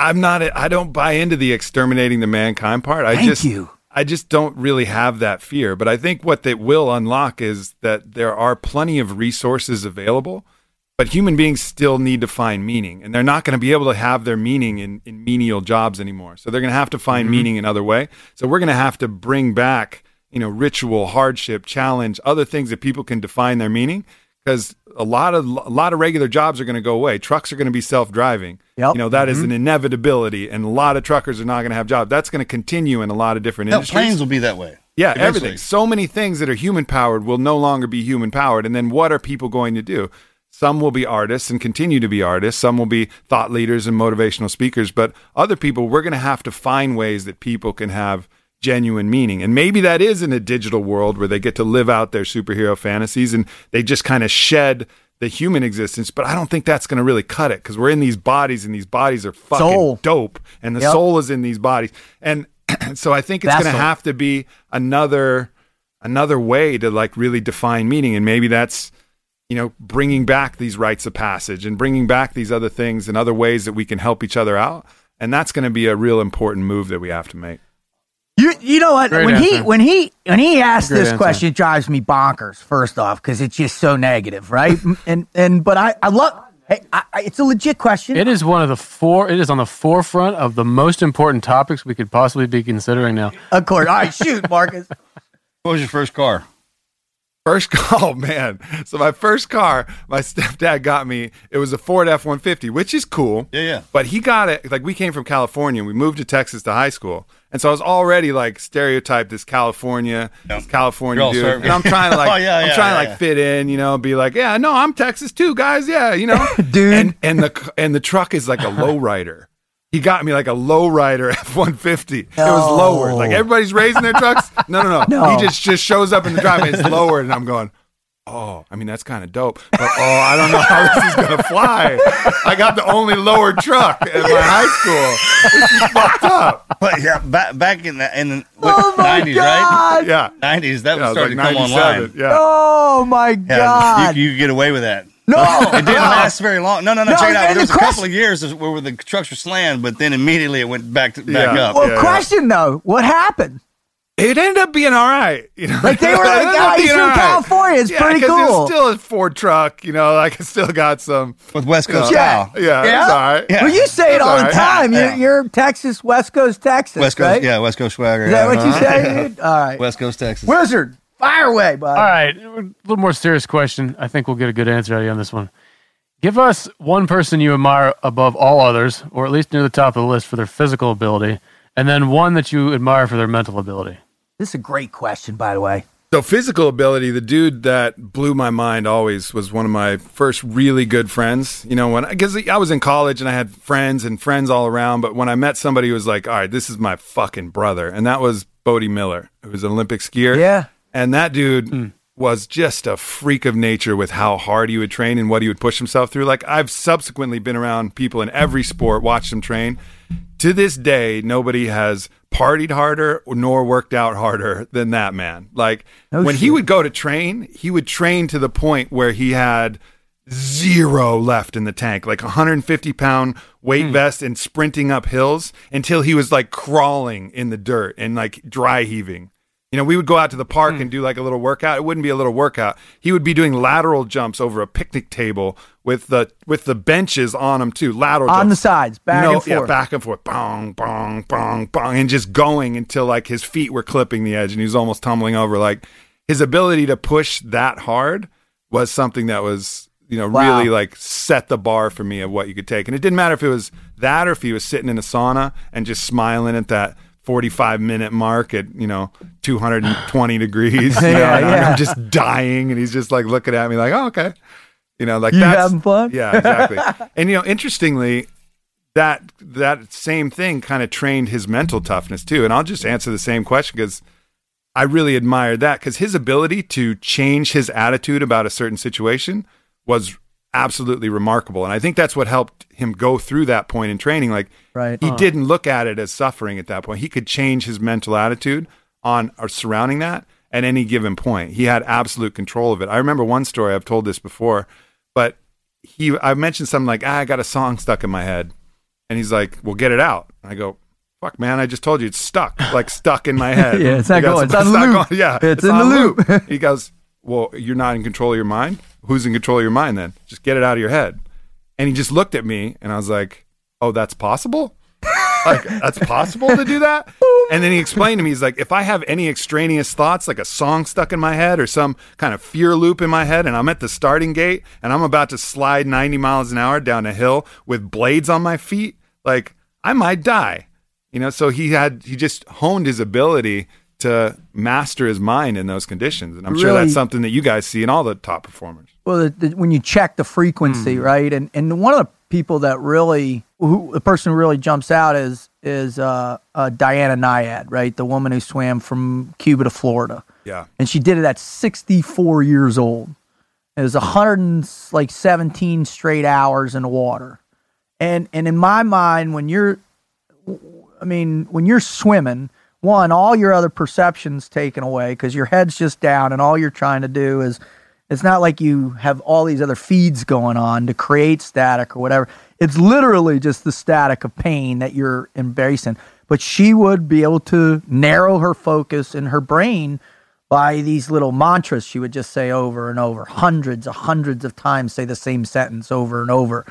I'm not. I don't buy into the exterminating the mankind part. I Thank just, you. I just don't really have that fear. But I think what they will unlock is that there are plenty of resources available but human beings still need to find meaning, and they're not going to be able to have their meaning in, in menial jobs anymore. So they're going to have to find mm-hmm. meaning another way. So we're going to have to bring back, you know, ritual, hardship, challenge, other things that people can define their meaning. Because a lot of a lot of regular jobs are going to go away. Trucks are going to be self driving. Yep. You know that is mm-hmm. an inevitability, and a lot of truckers are not going to have jobs. That's going to continue in a lot of different Hell, industries. planes will be that way. Yeah, Eventually. everything. So many things that are human powered will no longer be human powered. And then what are people going to do? Some will be artists and continue to be artists. Some will be thought leaders and motivational speakers. But other people, we're going to have to find ways that people can have genuine meaning. And maybe that is in a digital world where they get to live out their superhero fantasies and they just kind of shed the human existence. But I don't think that's going to really cut it because we're in these bodies and these bodies are fucking Soul. dope. And the Yep. soul is in these bodies. And so I think it's going to have to be another another way to like really define meaning and maybe that's you know bringing back these rites of passage and bringing back these other things and other ways that we can help each other out and that's going to be a real important move that we have to make You you know what? Great when he when he when he asked Great this answer. question, it drives me bonkers. First off, because it's just so negative, right? and and but I I love. Hey, I, I, it's a legit question. It is one of the four. It is on the forefront of the most important topics we could possibly be considering now. of course. All right, shoot, Marcus. What was your first car? First call, man. So my first car, my stepdad got me. It was a Ford F one fifty, which is cool. Yeah, yeah. But he got it like we came from California. We moved to Texas to high school, and so I was already like stereotyped this California, Yeah. this California You're dude. serving. And I'm trying to like, Oh, yeah, I'm yeah, trying to like yeah. fit in, you know, be like, yeah, no, I'm Texas too, guys. Yeah, you know, Dude. And, and the and the truck is like a lowrider. He got me like a lowrider F one fifty. It was lowered. Like everybody's raising their trucks. No, no, no. No. He just just shows up in the driveway. It's lowered, and I'm going. Oh, I mean that's kind of dope, but oh, I don't know how this is gonna fly. I got the only lowered truck at my high school. This is fucked up. But yeah, back back in the in the what, Oh 90s, right? Yeah, Nineties. That yeah, was it was starting like to come 97. online. Yeah, Oh my Yeah, god! you, you could get away with that. No, It didn't last very long. No, no, no. No, check it out. There was the a question- couple of years where where the trucks were slammed, but then immediately it went back to, back Yeah. up. Well, Yeah, yeah. question though, what happened? it ended up being all right. You know, Like, they were It like, ended "Ah, he's from all California. It's pretty 'cause cool." It's still a Ford truck. You know, like it's still got some. With West Coast Yeah. style. Yeah, Yeah? it's all right. Yeah. Well, you say it That's all all the time. Yeah, You're, you're Texas, West Coast, Texas, West Coast, right? yeah, West Coast swagger. Is that yeah. what you Uh-huh. say? dude? All right. West Coast, Texas. Wizard, fire away, bud. All right, a little more serious question. I think we'll get a good answer out of you on this one. Give us one person you admire above all others, or at least near the top of the list for their physical ability, and then one that you admire for their mental ability. This is a great question, by the way. So physical ability, the dude that blew my mind always was one of my first really good friends. You know, when because I was in college and I had friends and friends all around, but when I met somebody who was like, "All right, this is my fucking brother," and that was Bode Miller, who was an Olympic skier. Yeah. And that dude hmm. was just a freak of nature with how hard he would train and what he would push himself through. Like I've subsequently been around people in every sport, watched them train. To this day, nobody has partied harder nor worked out harder than that man. Like No when he would go to train, he would train to the point where he had zero left in the tank, like 150 pound weight hmm. vest and sprinting up hills until he was like crawling in the dirt and like dry heaving. You know, we would go out to the park hmm. and do like a little workout. It wouldn't be a little workout. He would be doing lateral jumps over a picnic table with the with the benches on them too. Lateral On jumps. the sides, back no, and forth. Yeah, back and forth. Bong, bong, bong, bong. And just going until like his feet were clipping the edge and he was almost tumbling over. Like his ability to push that hard was something that was, you know, Wow. really like set the bar for me of what you could take. And it didn't matter if it was that or if he was sitting in a sauna and just smiling at that 45 minute mark at, you know, 220 degrees. You know, Yeah. I'm just dying and he's just like looking at me like, oh, okay. You know, like You that's having fun? Yeah, exactly. and you know, interestingly, that that same thing kind of trained his mental toughness too. And I'll just answer the same question because I really admired that because his ability to change his attitude about a certain situation was absolutely remarkable. And I think that's what helped him go through that point in training. Like Right. he didn't look at it as suffering at that point. He could change his mental attitude on or surrounding that at any given point. He had absolute control of it. I remember one story, I've told this before, but he I mentioned something like, ah, I got a song stuck in my head. And he's like, Well, get it out. And I go, Fuck man, I just told you it's stuck, like stuck in my head. Yeah, it's not going. It's on loop. going. Yeah, It's in the on loop. he goes, Well, you're not in control of your mind? Who's in control of your mind then? Just get it out of your head. And he just looked at me and I was like, oh, that's possible? like, that's possible to do that? And then he explained to me, he's like, if I have any extraneous thoughts, like a song stuck in my head or some kind of fear loop in my head, and I'm at the starting gate and I'm about to slide 90 miles an hour down a hill with blades on my feet, like, I might die. You know, so he had, he just honed his ability to master his mind in those conditions. And I'm sure that's something that you guys see in all the top performers. well, the, the, when you check the frequency, right? And and one of the people that really, who the person who really jumps out is is uh, uh, Diana Nyad, right? The woman who swam from Cuba to Florida, Yeah. and she did it at 64 years old. It was 100 and like 17 straight hours in the water, and and in my mind, when you're, I mean, when you're swimming. One, all your other perceptions taken away because your head's just down, and all you're trying to do is it's not like you have all these other feeds going on to create static or whatever. It's literally just the static of pain that you're embracing. But she would be able to narrow her focus in her brain by these little mantras she would just say over and over, hundreds of hundreds of times, say the same sentence over and over.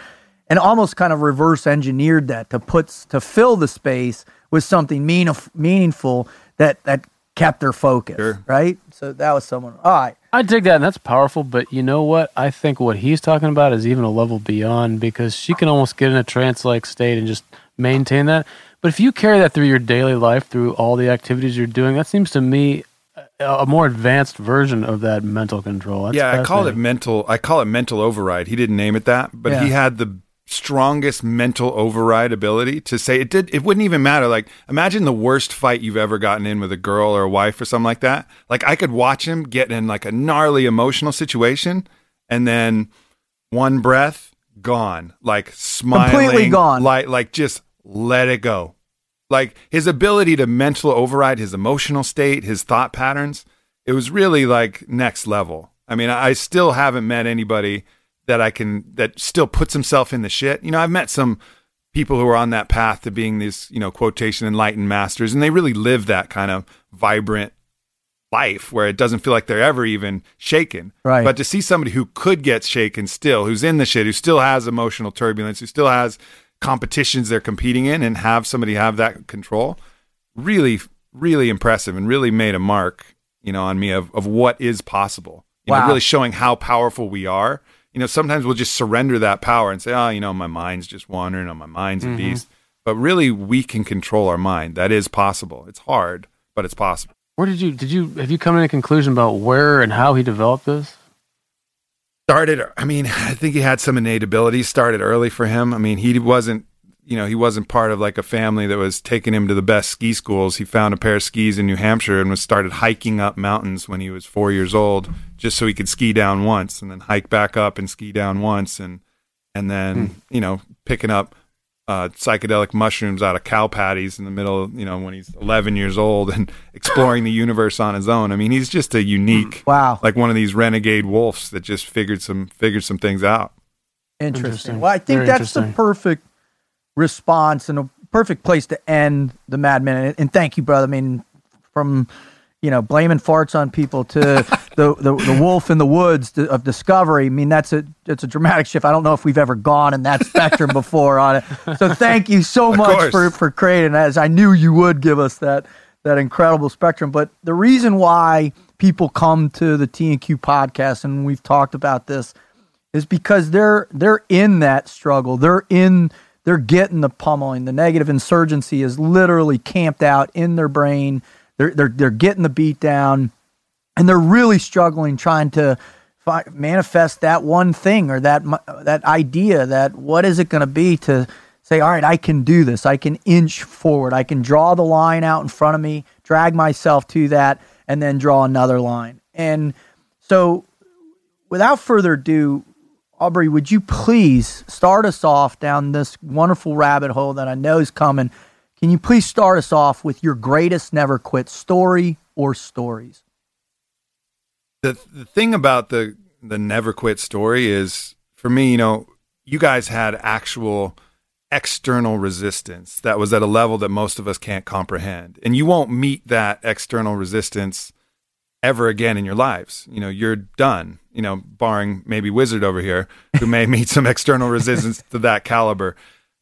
And almost kind of reverse engineered that to put to fill the space with something mean, meaningful that that kept her focus. Sure. Right? So that was someone all right. I dig that, and that's powerful. But you know what? I think what he's talking about is even a level beyond because she can almost get in a trance-like state and just maintain that. But if you carry that through your daily life, through all the activities you're doing, that seems to me a, a more advanced version of that mental control. That's yeah, I call it mental. I call it mental override. He didn't name it that, but Yeah. he had the strongest mental override ability to say it did. It wouldn't even matter. Like imagine the worst fight you've ever gotten in with a girl or a wife or something like that. Like I could watch him get in like a gnarly emotional situation, and then one breath gone, like smiling, Completely gone. like like just let it go. Like his ability to mental override his emotional state, his thought patterns, it was really like next level. I mean, I still haven't met anybody that I can that still puts himself in the shit. You know, I've met some people who are on that path to being these, you know, quotation enlightened masters, and they really live that kind of vibrant life where it doesn't feel like they're ever even shaken. Right. But to see somebody who could get shaken still, who's in the shit, who still has emotional turbulence, who still has competitions they're competing in, and have somebody have that control, really, really impressive, and really made a mark, you know, on me of of what is possible. You know, Wow. really showing how powerful we are. You know, sometimes we'll just surrender that power and say, "Oh, you know, my mind's just wandering. Oh, my mind's a mm-hmm. beast." But really, we can control our mind. That is possible. It's hard, but it's possible. Where did you did you have you come to a conclusion about where and how he developed this? started i mean i think he had some innate abilities started early for him i mean he wasn't you know he wasn't part of like a family that was taking him to the best ski schools he found a pair of skis in new hampshire and was started hiking up mountains when he was four years old just so he could ski down once and then hike back up and ski down once and and then you know picking up uh, psychedelic mushrooms out of cow patties in the middle, you know, when he's 11 years old and exploring the universe on his own. I mean, he's just a unique, Wow. like one of these renegade wolves that just figured some figured some things out. Interesting. Interesting. Well, I think Very that's the perfect response and a perfect place to end the Mad Minute. And thank you, brother. I mean, from you know blaming farts on people to the, the the wolf in the woods to, of discovery. I mean, that's a it's a dramatic shift. I don't know if we've ever gone in that spectrum before on it. So thank you so much course. for for creating. As I knew you would give us that that incredible spectrum. But the reason why people come to the TNQ podcast, and we've talked about this is because they're they're in that struggle. They're in they're getting the pummeling. The negative insurgency is literally camped out in their brain. They're they're they're getting the beat down, and they're really struggling trying to fi- manifest that one thing or that that idea. That what is it going to be to say, all right, I can do this. I can inch forward. I can draw the line out in front of me, drag myself to that, and then draw another line. And so without further ado, Aubrey, would you please start us off down this wonderful rabbit hole that I know is coming? Can you please start us off with your greatest never quit story or stories? the the thing about the the never quit story is for me, you know, you guys had actual external resistance that was at a level that most of us can't comprehend. And you won't meet that external resistance ever again in your lives. You know, you're done. You know, barring maybe Wizard over here who may meet some external resistance to that caliber.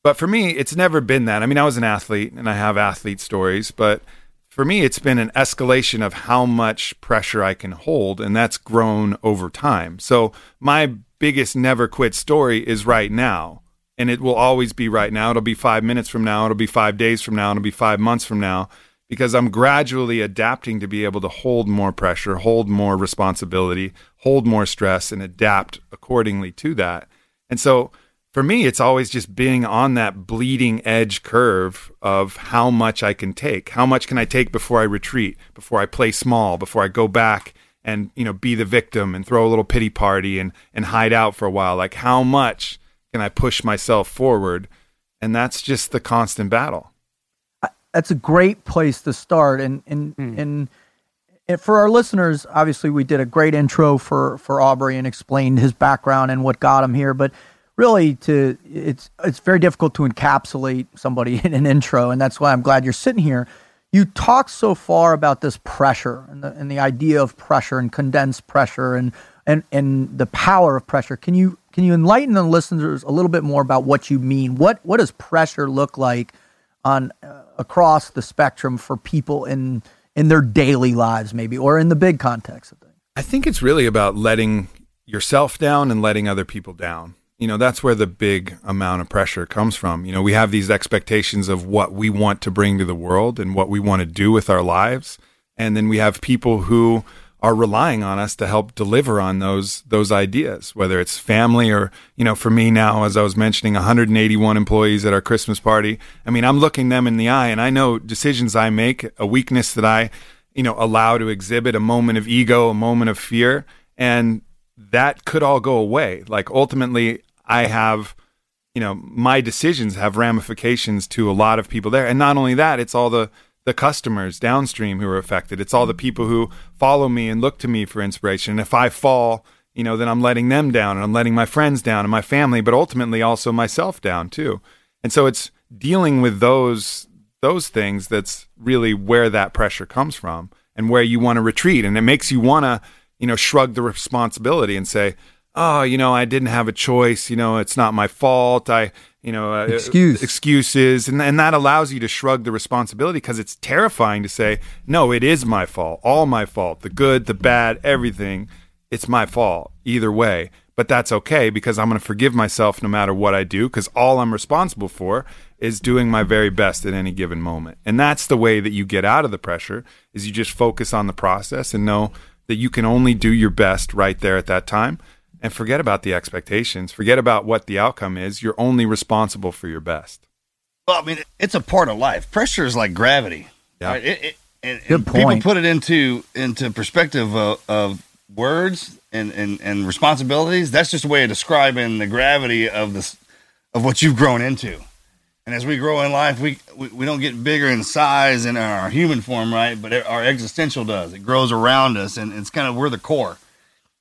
But for me, it's never been that. I mean, I was an athlete and I have athlete stories, but for me, it's been an escalation of how much pressure I can hold, and that's grown over time. So my biggest never quit story is right now. And it will always be right now. It'll be five minutes from now. It'll be five days from now. It'll be five months from now because I'm gradually adapting to be able to hold more pressure, hold more responsibility, hold more stress, and adapt accordingly to that. And so for me, it's always just being on that bleeding edge curve of how much I can take. How much can I take before I retreat, before I play small, before I go back and, you know, be the victim and throw a little pity party and, and hide out for a while? Like, how much can I push myself forward? And that's just the constant battle that's a great place to start. And and mm. and, and for our listeners, obviously we did a great intro for for Aubrey and explained his background and what got him here. But really, to it's it's very difficult to encapsulate somebody in an intro, and that's why I'm glad you're sitting here. You talked so far about this pressure and the, and the idea of pressure and condensed pressure and, and and the power of pressure. Can you can you enlighten the listeners a little bit more about what you mean? What what does pressure look like on uh, across the spectrum for people in in their daily lives maybe or in the big context of things. I think it's really about letting yourself down and letting other people down. You know that's where the big amount of pressure comes from. You know we have these expectations of what we want to bring to the world and what we want to do with our lives. And then we have people who are relying on us to help deliver on those those ideas whether it's family or you know for me now as I was mentioning 181 employees at our Christmas party. I mean I'm looking them in the eye and I know decisions I make a weakness that I you know allow to exhibit a moment of ego a moment of fear and that could all go away. Like ultimately I have you know my decisions have ramifications to a lot of people there. And not only that it's all the the customers downstream who are affected. It's all the people who follow me and look to me for inspiration. And if I fall, you know, then I'm letting them down and I'm letting my friends down and my family, but ultimately also myself down too. And so it's dealing with those those things that's really where that pressure comes from and where you want to retreat and it makes you want to, you know, shrug the responsibility and say, "Oh, you know, I didn't have a choice, you know, it's not my fault. I you know, uh, Excuse. excuses, and and that allows you to shrug the responsibility because it's terrifying to say, no, it is my fault, all my fault, the good, the bad, everything, it's my fault either way. But that's okay because I'm going to forgive myself no matter what I do because all I'm responsible for is doing my very best at any given moment. And that's the way that you get out of the pressure is you just focus on the process and know that you can only do your best right there at that time and forget about the expectations. Forget about what the outcome is. You're only responsible for your best. Well, I mean, it's a part of life. Pressure is like gravity. Yeah. Right? It, it, and, Good and people put it into into perspective of, of words and, and, and responsibilities. That's just a way of describing the gravity of this of what you've grown into. And as we grow in life, we, we, we don't get bigger in size in our human form, right? But it, our existential does. It grows around us, and it's kind of we're the core.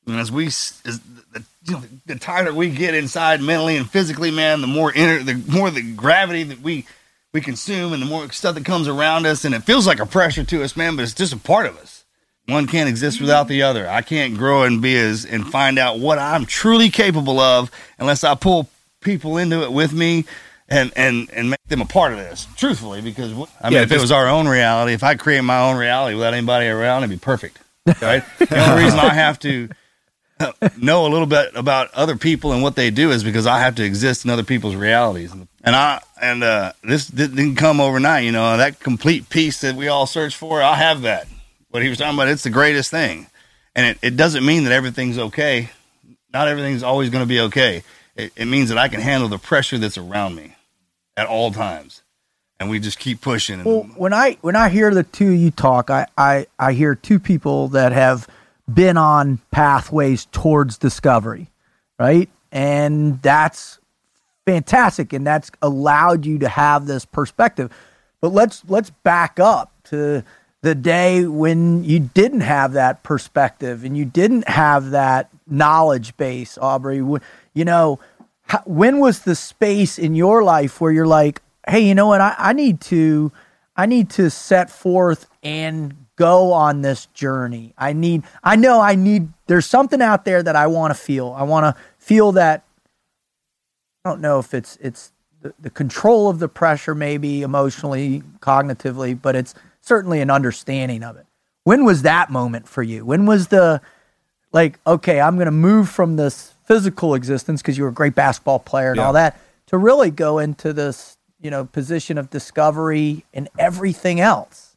And as we, as the, you know, the tighter we get inside mentally and physically, man, the more inner, the more the gravity that we we consume, and the more stuff that comes around us, and it feels like a pressure to us, man. But it's just a part of us. One can't exist without the other. I can't grow and be as and find out what I'm truly capable of unless I pull people into it with me and and and make them a part of this. Truthfully, because I mean, Yeah, if it was our own reality, if I create my own reality without anybody around, it'd be perfect. Right? the only reason I have to know a little bit about other people and what they do is because I have to exist in other people's realities. And I and uh, this didn't come overnight. You know that complete peace that we all search for. I have that. What he was talking about, it's the greatest thing, and it, it doesn't mean that everything's okay. Not everything's always going to be okay. It, it means that I can handle the pressure that's around me at all times, and we just keep pushing. Well, when I when I hear the two of you talk, I, I I hear two people that have been on pathways towards discovery, right? And that's fantastic, and that's allowed you to have this perspective. But let's let's back up to the day when you didn't have that perspective and you didn't have that knowledge base, Aubrey. You know, when was the space in your life where you're like, hey, you know what? I, I need to, I need to set forth and go on this journey. I need, I know I need, there's something out there that I want to feel. I want to feel that, I don't know if it's, it's the, the control of the pressure, maybe emotionally, cognitively, but it's certainly an understanding of it. When was that moment for you? When was the, like, okay, I'm going to move from this physical existence because you were a great basketball player and Yeah. all that to really go into this, you know, position of discovery and everything else.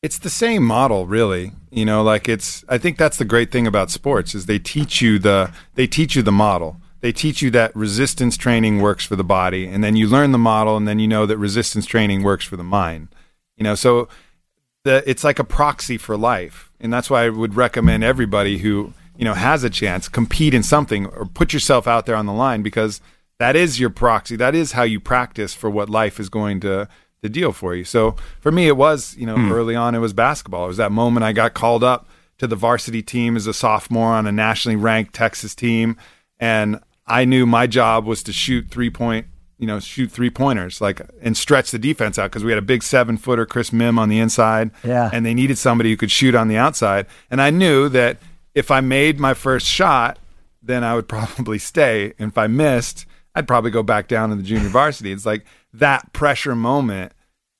It's the same model, really. You know, like it's. I think that's the great thing about sports is they teach you the they teach you the model. They teach you that resistance training works for the body, and then you learn the model, and then you know that resistance training works for the mind. You know, so the it's like a proxy for life, and that's why I would recommend everybody who you know has a chance compete in something or put yourself out there on the line because that is your proxy. That is how you practice for what life is going to to deal for you. So for me, it was you know hmm. early on it was basketball. It was that moment I got called up to the varsity team as a sophomore on a nationally ranked Texas team, and I knew my job was to shoot three point you know shoot three pointers like and stretch the defense out because we had a big seven footer Chris Mim on the inside, Yeah. and they needed somebody who could shoot on the outside, and I knew that if I made my first shot, then I would probably stay. And if I missed, I'd probably go back down to the junior varsity. It's like that pressure moment,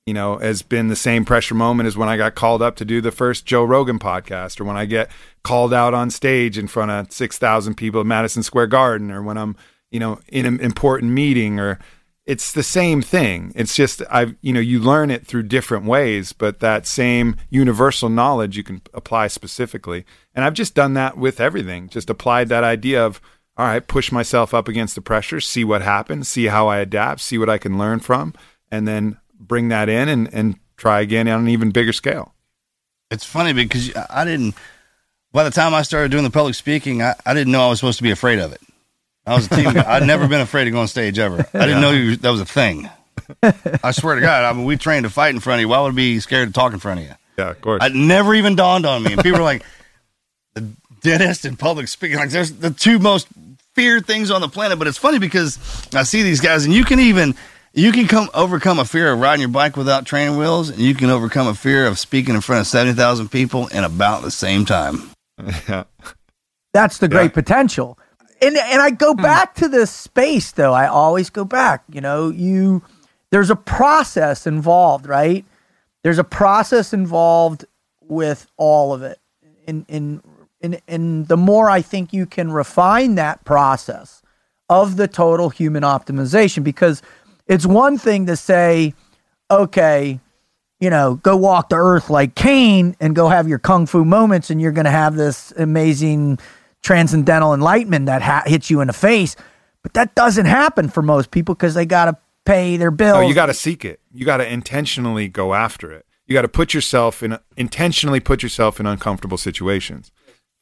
you know, has been the same pressure moment as when I got called up to do the first Joe Rogan podcast or when I get called out on stage in front of 6,000 people at Madison Square Garden or when I'm, you know, in an important meeting or it's the same thing. It's just I've, you know, you learn it through different ways, but that same universal knowledge you can apply specifically. And I've just done that with everything. Just applied that idea of all right, push myself up against the pressure, see what happens, see how I adapt, see what I can learn from, and then bring that in and, and try again on an even bigger scale. It's funny because I didn't. By the time I started doing the public speaking, I, I didn't know I was supposed to be afraid of it. I was a team guy. I'd never been afraid to go on stage ever. I didn't know you, that was a thing. I swear to God, I mean, we trained to fight in front of you. Why would I be scared to talk in front of you? Yeah, of course. It never even dawned on me. And people were like, the dentist and public speaking, like there's the two most feared things on the planet. But it's funny because I see these guys, and you can even you can come overcome a fear of riding your bike without training wheels, and you can overcome a fear of speaking in front of seventy thousand people in about the same time. yeah. That's the great Yeah. potential. And and I go hmm. back to this space though. I always go back. You know, you there's a process involved, right? There's a process involved with all of it. And and and, and the more I think you can refine that process of the total human optimization, because it's one thing to say, okay, you know, go walk the earth like Cain and go have your kung fu moments, and you're going to have this amazing transcendental enlightenment that ha- hits you in the face. But that doesn't happen for most people because they got to pay their bills. No, you got to seek it. You got to intentionally go after it. You got to put yourself in intentionally put yourself in uncomfortable situations.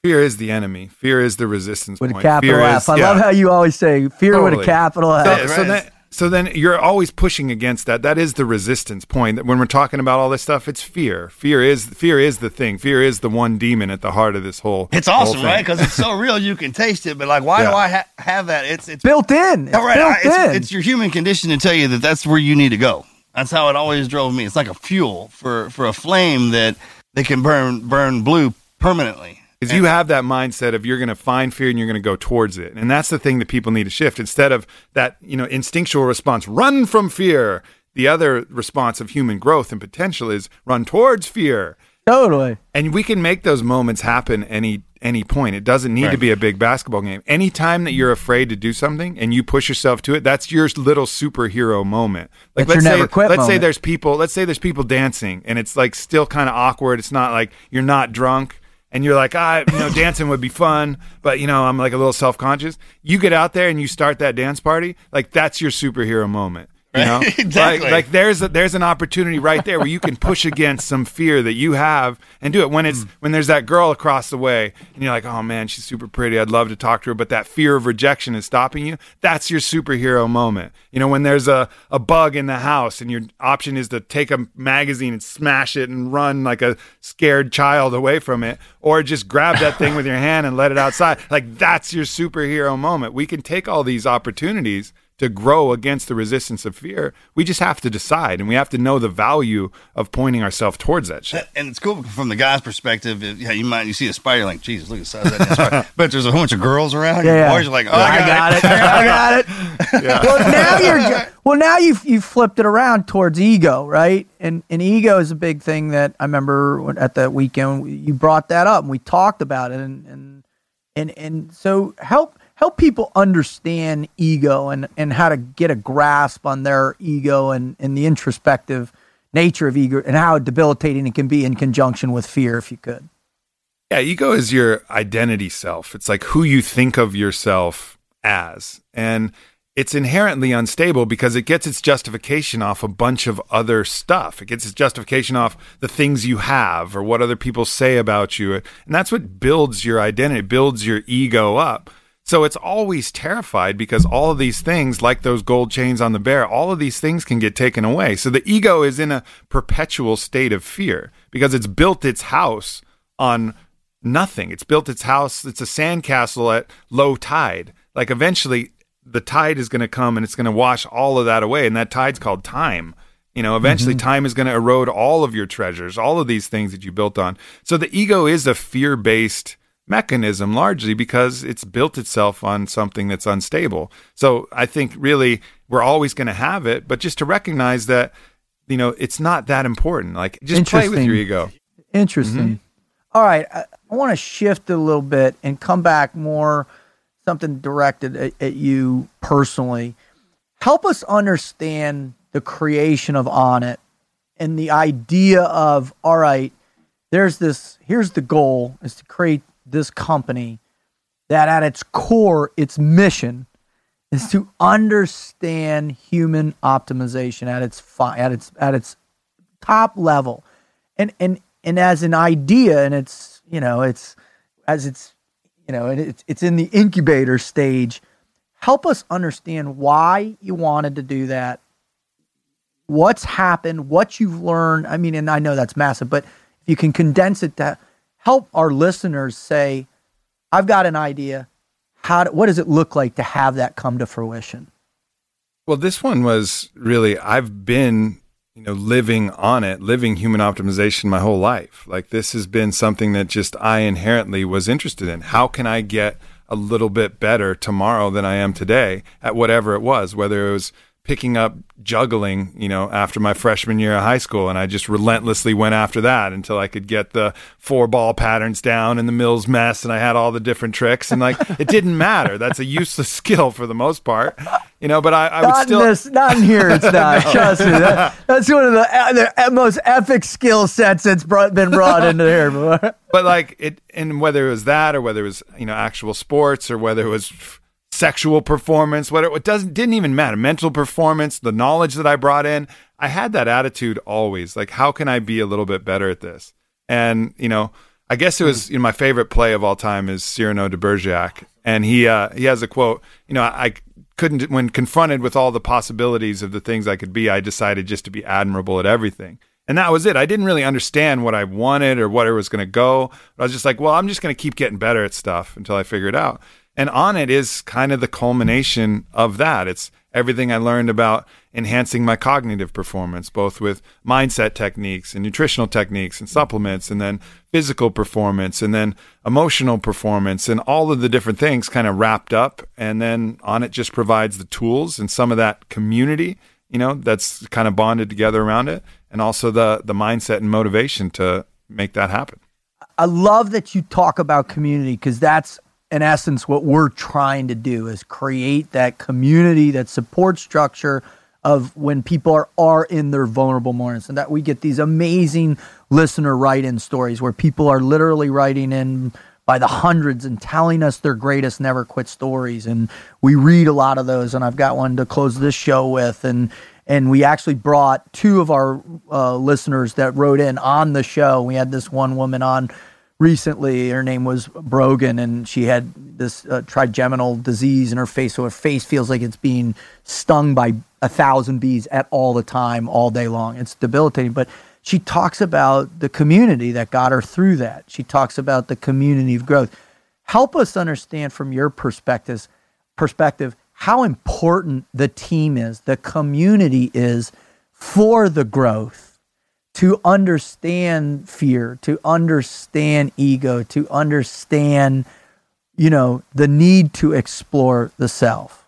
Fear is the enemy. Fear is the resistance with a point. capital Fear F. is, I yeah. love how you always say fear with a capital F. So, Right, so right. then, so then you're always pushing against that. That is the resistance point. That When we're talking about all this stuff, it's fear. Fear is fear is the thing. Fear is the one demon at the heart of this whole. It's whole awesome, thing. right? Because it's so real, you can taste it. But like, why do I ha- have that? It's it's built in. It's All right, built I- it's, in. it's your human condition to tell you that that's where you need to go. That's how it always drove me. It's like a fuel for for a flame that they can burn burn blue permanently. Because you have that mindset of you're going to find fear and you're going to go towards it, and that's the thing that people need to shift. Instead of that, you know, instinctual response, run from fear. The other response of human growth and potential is run towards fear. totally. And we can make those moments happen any any point. It doesn't need to be a big basketball game. Anytime that you're afraid to do something and you push yourself to it, that's your little superhero moment. That's let's never say quit let's say there's people let's say there's people dancing and it's like still kind of awkward. It's not like you're not drunk and you're like, ah, you know, dancing would be fun, but you know, I'm like a little self-conscious. You get out there and you start that dance party, like that's your superhero moment. You know, Exactly. like, like there's a, there's an opportunity right there where you can push against some fear that you have and do it. When it's hmm. when there's that girl across the way and you're like oh man she's super pretty. I'd love to talk to her but that fear of rejection is stopping you that's your superhero moment. You know when there's a, a bug in the house and your option is to take a magazine and smash it and run like a scared child away from it or just grab that thing with your hand and let it outside like that's your superhero moment. We can take all these opportunities to grow against the resistance of fear, we just have to decide and we have to know the value of pointing ourselves towards that shit. And it's cool from the guy's perspective. it- Yeah, you might you see a spider, like, Jesus, look at the size of that spider. but there's a whole bunch of girls around. Yeah, Yeah, yeah. boys are like, oh, I got it. I got it. Well, now you're well. Now you've you've flipped it around towards ego, right? And and ego is a big thing that I remember at that weekend you brought that up and we talked about it, and and and and so help help people understand ego and and how to get a grasp on their ego and and the introspective nature of ego and how debilitating it can be in conjunction with fear, if you could. Yeah, ego is your identity self. It's like who you think of yourself as. And it's inherently unstable because it gets its justification off a bunch of other stuff. It gets its justification off the things you have or what other people say about you. And that's what builds your identity, builds your ego up. So it's always terrified because all of these things, like those gold chains on the bear, all of these things can get taken away. So the ego is in a perpetual state of fear because it's built its house on nothing. It's built its house, it's a sandcastle at low tide. Like eventually the tide is going to come and it's going to wash all of that away. And that tide's called time. You know, eventually mm-hmm. time is going to erode all of your treasures, all of these things that you built on. So the ego is a fear based mechanism largely because it's built itself on something that's unstable. So I think really we're always going to have it, but just to recognize that, you know, it's not that important. Like just play with your ego. Interesting. Mm-hmm. All right, I, I want to shift a little bit and come back more something directed at, at you personally. Help us understand the creation of Onnit and the idea of all right, there's this. Here's the goal: is to create this company that, at its core, its mission is to understand human optimization at its fi- at its at its top level. And and and as an idea and it's you know it's as it's you know and it's it's in the incubator stage help us understand why you wanted to do that what's happened what you've learned. I mean and i know that's massive but if you can condense it to help our listeners say i've got an idea how do, what does it look like to have that come to fruition Well, this one was really I've been, you know, living on it, living human optimization my whole life. Like this has been something that just I inherently was interested in. How can I get a little bit better tomorrow than I am today at whatever it was, whether it was picking up juggling, you know, after my freshman year of high school. And I just relentlessly went after that until I could get the four ball patterns down and the Mills mess. And I had all the different tricks. And like, it didn't matter. That's a useless skill for the most part, you know, but I, I would not still. in this, not in here. It's not. Trust me. That, that's one of the, uh, the most epic skill sets that's brought, been brought into here. but like it and whether it was that or whether it was you know actual sports or whether it was sexual performance whether it doesn't didn't even matter mental performance the knowledge that i brought in i had that attitude always like how can i be a little bit better at this and you know i guess it was you know, my favorite play of all time is cyrano de bergerac and he uh he has a quote you know i, I couldn't when confronted with all the possibilities of the things i could be i decided just to be admirable at everything and that was it. I didn't really understand what I wanted or what it was going to go. But I was just like, well, I'm just going to keep getting better at stuff until I figure it out. And Onnit is kind of the culmination of that. It's everything I learned about enhancing my cognitive performance, both with mindset techniques and nutritional techniques and supplements, and then physical performance, and then emotional performance, and all of the different things kind of wrapped up. And then Onnit just provides the tools and some of that community, you know, that's kind of bonded together around it, and also the the mindset and motivation to make that happen. I love that you talk about community because that's in essence what we're trying to do is create that community, that support structure of when people are, are in their vulnerable moments and that we get these amazing listener write-in stories where people are literally writing in by the hundreds and telling us their greatest never quit stories and we read a lot of those and I've got one to close this show with and and we actually brought two of our uh, listeners that wrote in on the show. We had this one woman on recently. Her name was Brogan, and she had this uh, trigeminal disease in her face. So her face feels like it's being stung by a thousand bees at all the time, all day long. It's debilitating. But she talks about the community that got her through that. She talks about the community of growth. Help us understand from your perspectives, perspective how important the team is, the community is for the growth, to understand fear, to understand ego, to understand, you know, the need to explore the self.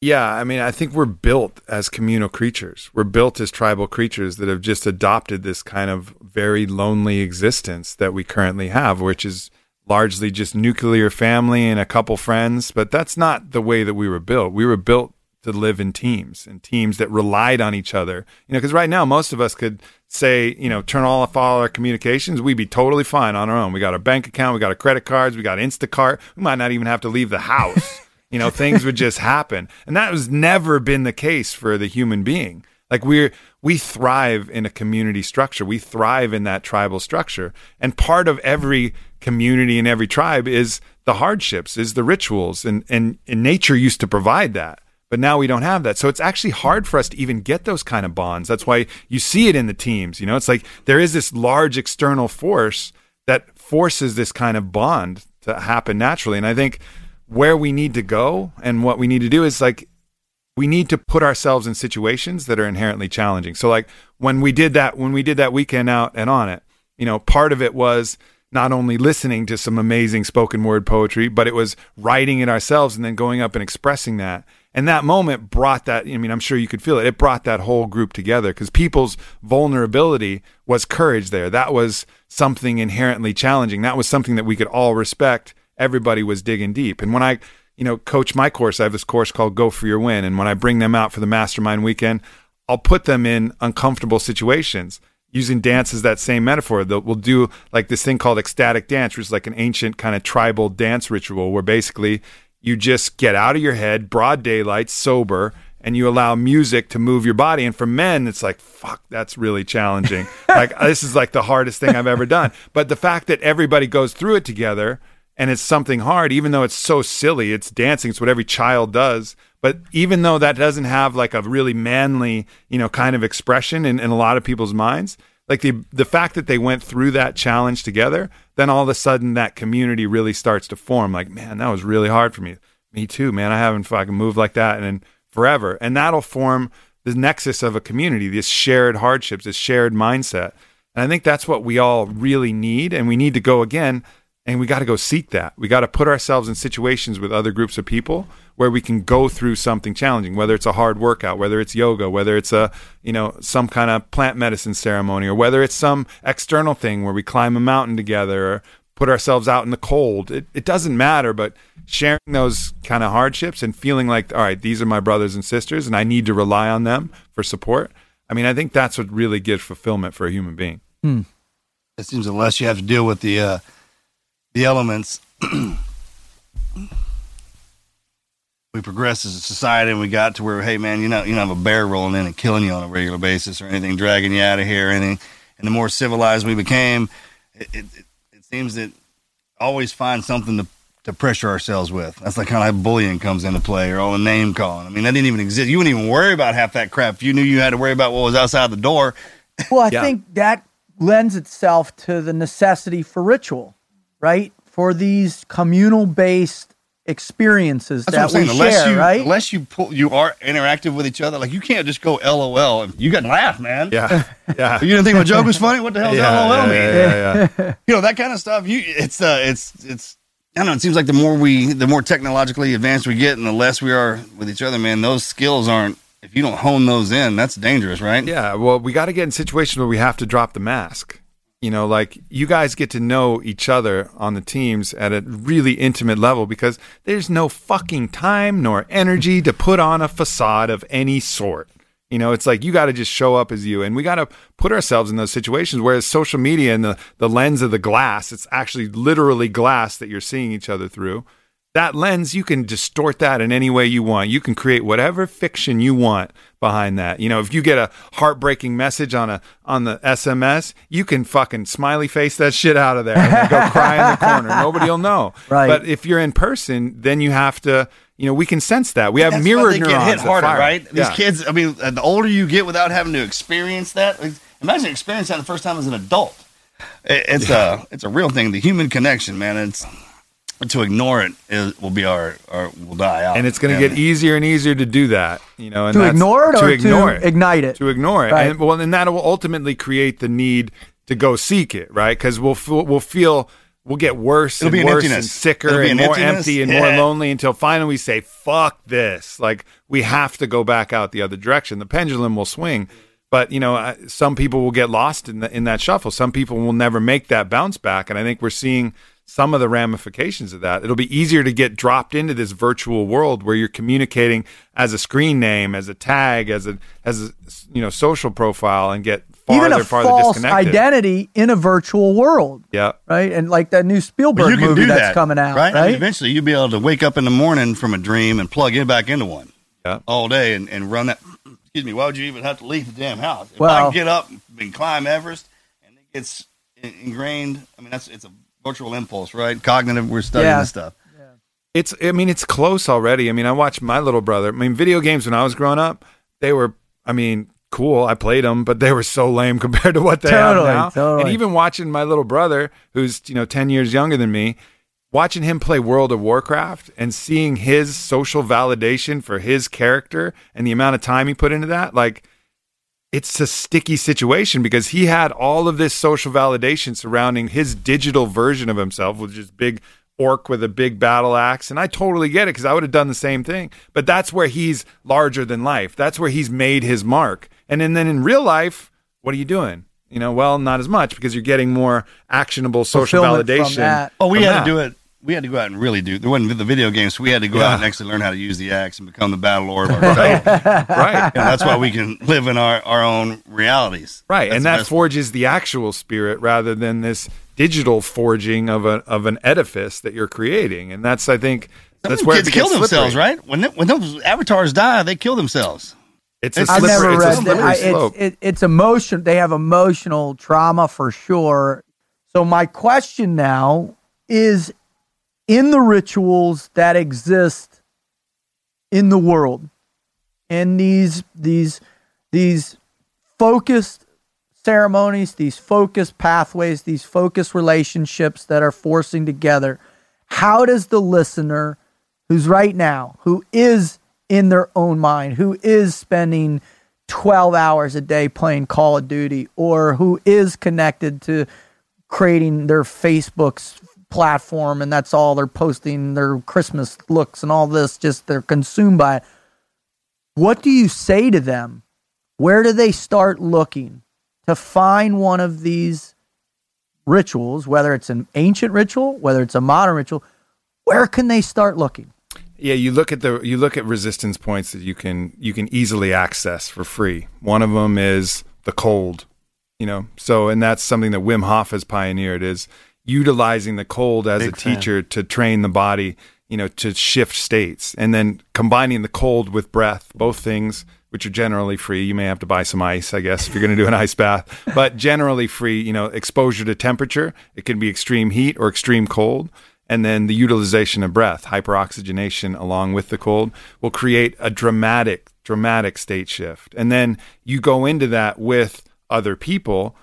Yeah, I mean, I think we're built as communal creatures. We're built as tribal creatures that have just adopted this kind of very lonely existence that we currently have, which is largely just nuclear family and a couple friends. But that's not the way that we were built. We were built to live in teams and teams that relied on each other. You know, because right now most of us could say, you know, turn off all our communications, we'd be totally fine on our own. We got our bank account, we got our credit cards, we got Instacart. We might not even have to leave the house. you know, things would just happen. And that has never been the case for the human being. Like we're we thrive in a community structure. We thrive in that tribal structure. And part of every community and every tribe is the hardships, is the rituals. And and, and nature used to provide that. But now we don't have that. So it's actually hard for us to even get those kind of bonds. That's why you see it in the teams. You know, it's like there is this large external force that forces this kind of bond to happen naturally. And I think where we need to go and what we need to do is like we need to put ourselves in situations that are inherently challenging. So like when we did that when we did that weekend out and Onnit, you know, part of it was not only listening to some amazing spoken word poetry, but it was writing it ourselves and then going up and expressing that. And that moment brought that, I mean, I'm sure you could feel it. It brought that whole group together because people's vulnerability was courage there. That was something inherently challenging. That was something that we could all respect everybody was digging deep. And when I, you know, coach my course, I have this course called Go for Your Win. And when I bring them out for the mastermind weekend, I'll put them in uncomfortable situations using dance as that same metaphor. They'll, we'll do like this thing called ecstatic dance, which is like an ancient kind of tribal dance ritual where basically you just get out of your head, broad daylight, sober, and you allow music to move your body. And for men, it's like, fuck, that's really challenging. like, uh, this is like the hardest thing I've ever done. But the fact that everybody goes through it together and it's something hard, even though it's so silly. It's dancing. It's what every child does. But even though that doesn't have like a really manly, you know, kind of expression in, in a lot of people's minds, like the the fact that they went through that challenge together, then all of a sudden that community really starts to form. Like, man, that was really hard for me. Me too, man. I haven't fucking moved like that and forever. And that'll form the nexus of a community, this shared hardships, this shared mindset. And I think that's what we all really need. And we need to go again and we got to go seek that. We got to put ourselves in situations with other groups of people where we can go through something challenging, whether it's a hard workout, whether it's yoga, whether it's a, you know, some kind of plant medicine ceremony, or whether it's some external thing where we climb a mountain together or put ourselves out in the cold. It, it doesn't matter, but sharing those kind of hardships and feeling like, all right, these are my brothers and sisters and I need to rely on them for support. I mean, I think that's what really gives fulfillment for a human being. Hmm. It seems unless you have to deal with the, uh, the elements. we progressed as a society and we got to where, hey man, you know, you don't have a bear rolling in and killing you on a regular basis or anything, dragging you out of here or anything. And the more civilized we became, it, it, it seems that always find something to to pressure ourselves with. That's like kind of how bullying comes into play or all the name calling. I mean, that didn't even exist. You wouldn't even worry about half that crap. If you knew you had to worry about what was outside the door. Well, I yeah. think that lends itself to the necessity for ritual right? For these communal based experiences That's that we unless share, you, right? Unless you pull, you are interactive with each other, like you can't just go LOL. You got to laugh, man. Yeah, yeah. you didn't think my joke was funny? What the hell yeah, LOL yeah, mean? Yeah, yeah, you know that kind of stuff. You, it's uh, it's it's. I don't know. It seems like the more we, the more technologically advanced we get, and the less we are with each other, man. Those skills aren't. If you don't hone those in, that's dangerous, right? Yeah. Well, we got to get in situations where we have to drop the mask you know like you guys get to know each other on the teams at a really intimate level because there's no fucking time nor energy to put on a facade of any sort. You know it's like you got to just show up as you and we got to put ourselves in those situations whereas social media and the, the lens of the glass it's actually literally glass that you're seeing each other through that lens, you can distort that in any way you want. You can create whatever fiction you want behind that. You know, if you get a heartbreaking message on a on the SMS, you can fucking smiley face that shit out of there and go cry in the corner. Nobody'll know. Right. But if you're in person, then you have to. You know, we can sense that. We have That's mirror they neurons. Get hit harder, fire. right? These yeah. kids. I mean, uh, the older you get without having to experience that. Imagine experiencing that the first time as an adult. It's yeah. a it's a real thing. The human connection, man. It's to ignore it is, will be our, our will die out. and it's going to get easier and easier to do that. You know, and To ignore it to or ignore to it. ignite it? to ignore it. Right. And well, and that will ultimately create the need to go seek it, right? Because we'll feel, we'll feel we'll get worse It'll be and an worse and sicker It'll be and an more emptiness. empty and more lonely until finally we say, "Fuck this!" Like we have to go back out the other direction. The pendulum will swing. But you know, uh, some people will get lost in the, in that shuffle. Some people will never make that bounce back, and I think we're seeing some of the ramifications of that. It'll be easier to get dropped into this virtual world where you're communicating as a screen name, as a tag, as a as a you know social profile, and get farther Even a farther false disconnected. identity in a virtual world, Yeah, right? And like that new Spielberg you can movie do that's that, coming out, right? right? I mean, eventually, you'll be able to wake up in the morning from a dream and plug in back into one yeah. all day and, and run that. Excuse me. Why would you even have to leave the damn house? If I Well- can get up and climb Everest, and it gets ingrained. I mean, that's it's a virtual impulse, right? Cognitive. We're studying Yeah. this stuff. It's I mean it's close already. I mean I watched my little brother. I mean video games when I was growing up, they were I mean cool. I played them, but they were so lame compared to what they Totally, have now. totally. And even watching my little brother, who's you know ten years younger than me, watching him play World of Warcraft and seeing his social validation for his character and the amount of time he put into that, like it's a sticky situation because he had all of this social validation surrounding his digital version of himself, which is big orc with a big battle axe. And I totally get it because I would have done the same thing. But that's where he's larger than life. That's where he's made his mark. And then, then in real life, what are you doing? You know, well, not as much because you're getting more actionable social Fulfillment validation. Oh, we had that. to do it. We had to go out and really do. There wasn't the video games. So we had to go Yeah. out and actually learn how to use the axe and become the battle lord of ourselves. and Right. that's why we can live in our, our own realities. Right, That's and that best- forges the actual spirit rather than this digital forging of a of an edifice that you're creating, and that's I think that's Some where kids it kill themselves, slippery. right? When they, when those avatars die, they kill themselves. It's a I've I've slippery, never it's a slippery I, slope. it's, it, it's emotion. They have emotional trauma for sure. So my question now is: in the rituals that exist in the world, And these these these focused ceremonies, these focused pathways, these focused relationships that are forcing together, how does the listener who's right now, who is in their own mind, who is spending 12 hours a day playing Call of Duty, or who is connected to creating their Facebook's platform and that's all they're posting their Christmas looks and all this, just they're consumed by it. What do you say to them? Where do they start looking to find one of these rituals, whether it's an ancient ritual, whether it's a modern ritual? Where can they start looking? Yeah, you look at the you look at resistance points that you can you can easily access for free. One of them is the cold, you know. So and that's something that Wim Hof has pioneered is utilizing the cold as Big a fan. teacher to train the body, you know, to shift states and then combining the cold with breath, both things which are generally free. You may have to buy some ice, I guess, if you're going to do an ice bath, but generally free, you know, exposure to temperature. It can be extreme heat or extreme cold and then the utilization of breath, hyperoxygenation along with the cold will create a dramatic, dramatic state shift. And then you go into that with other people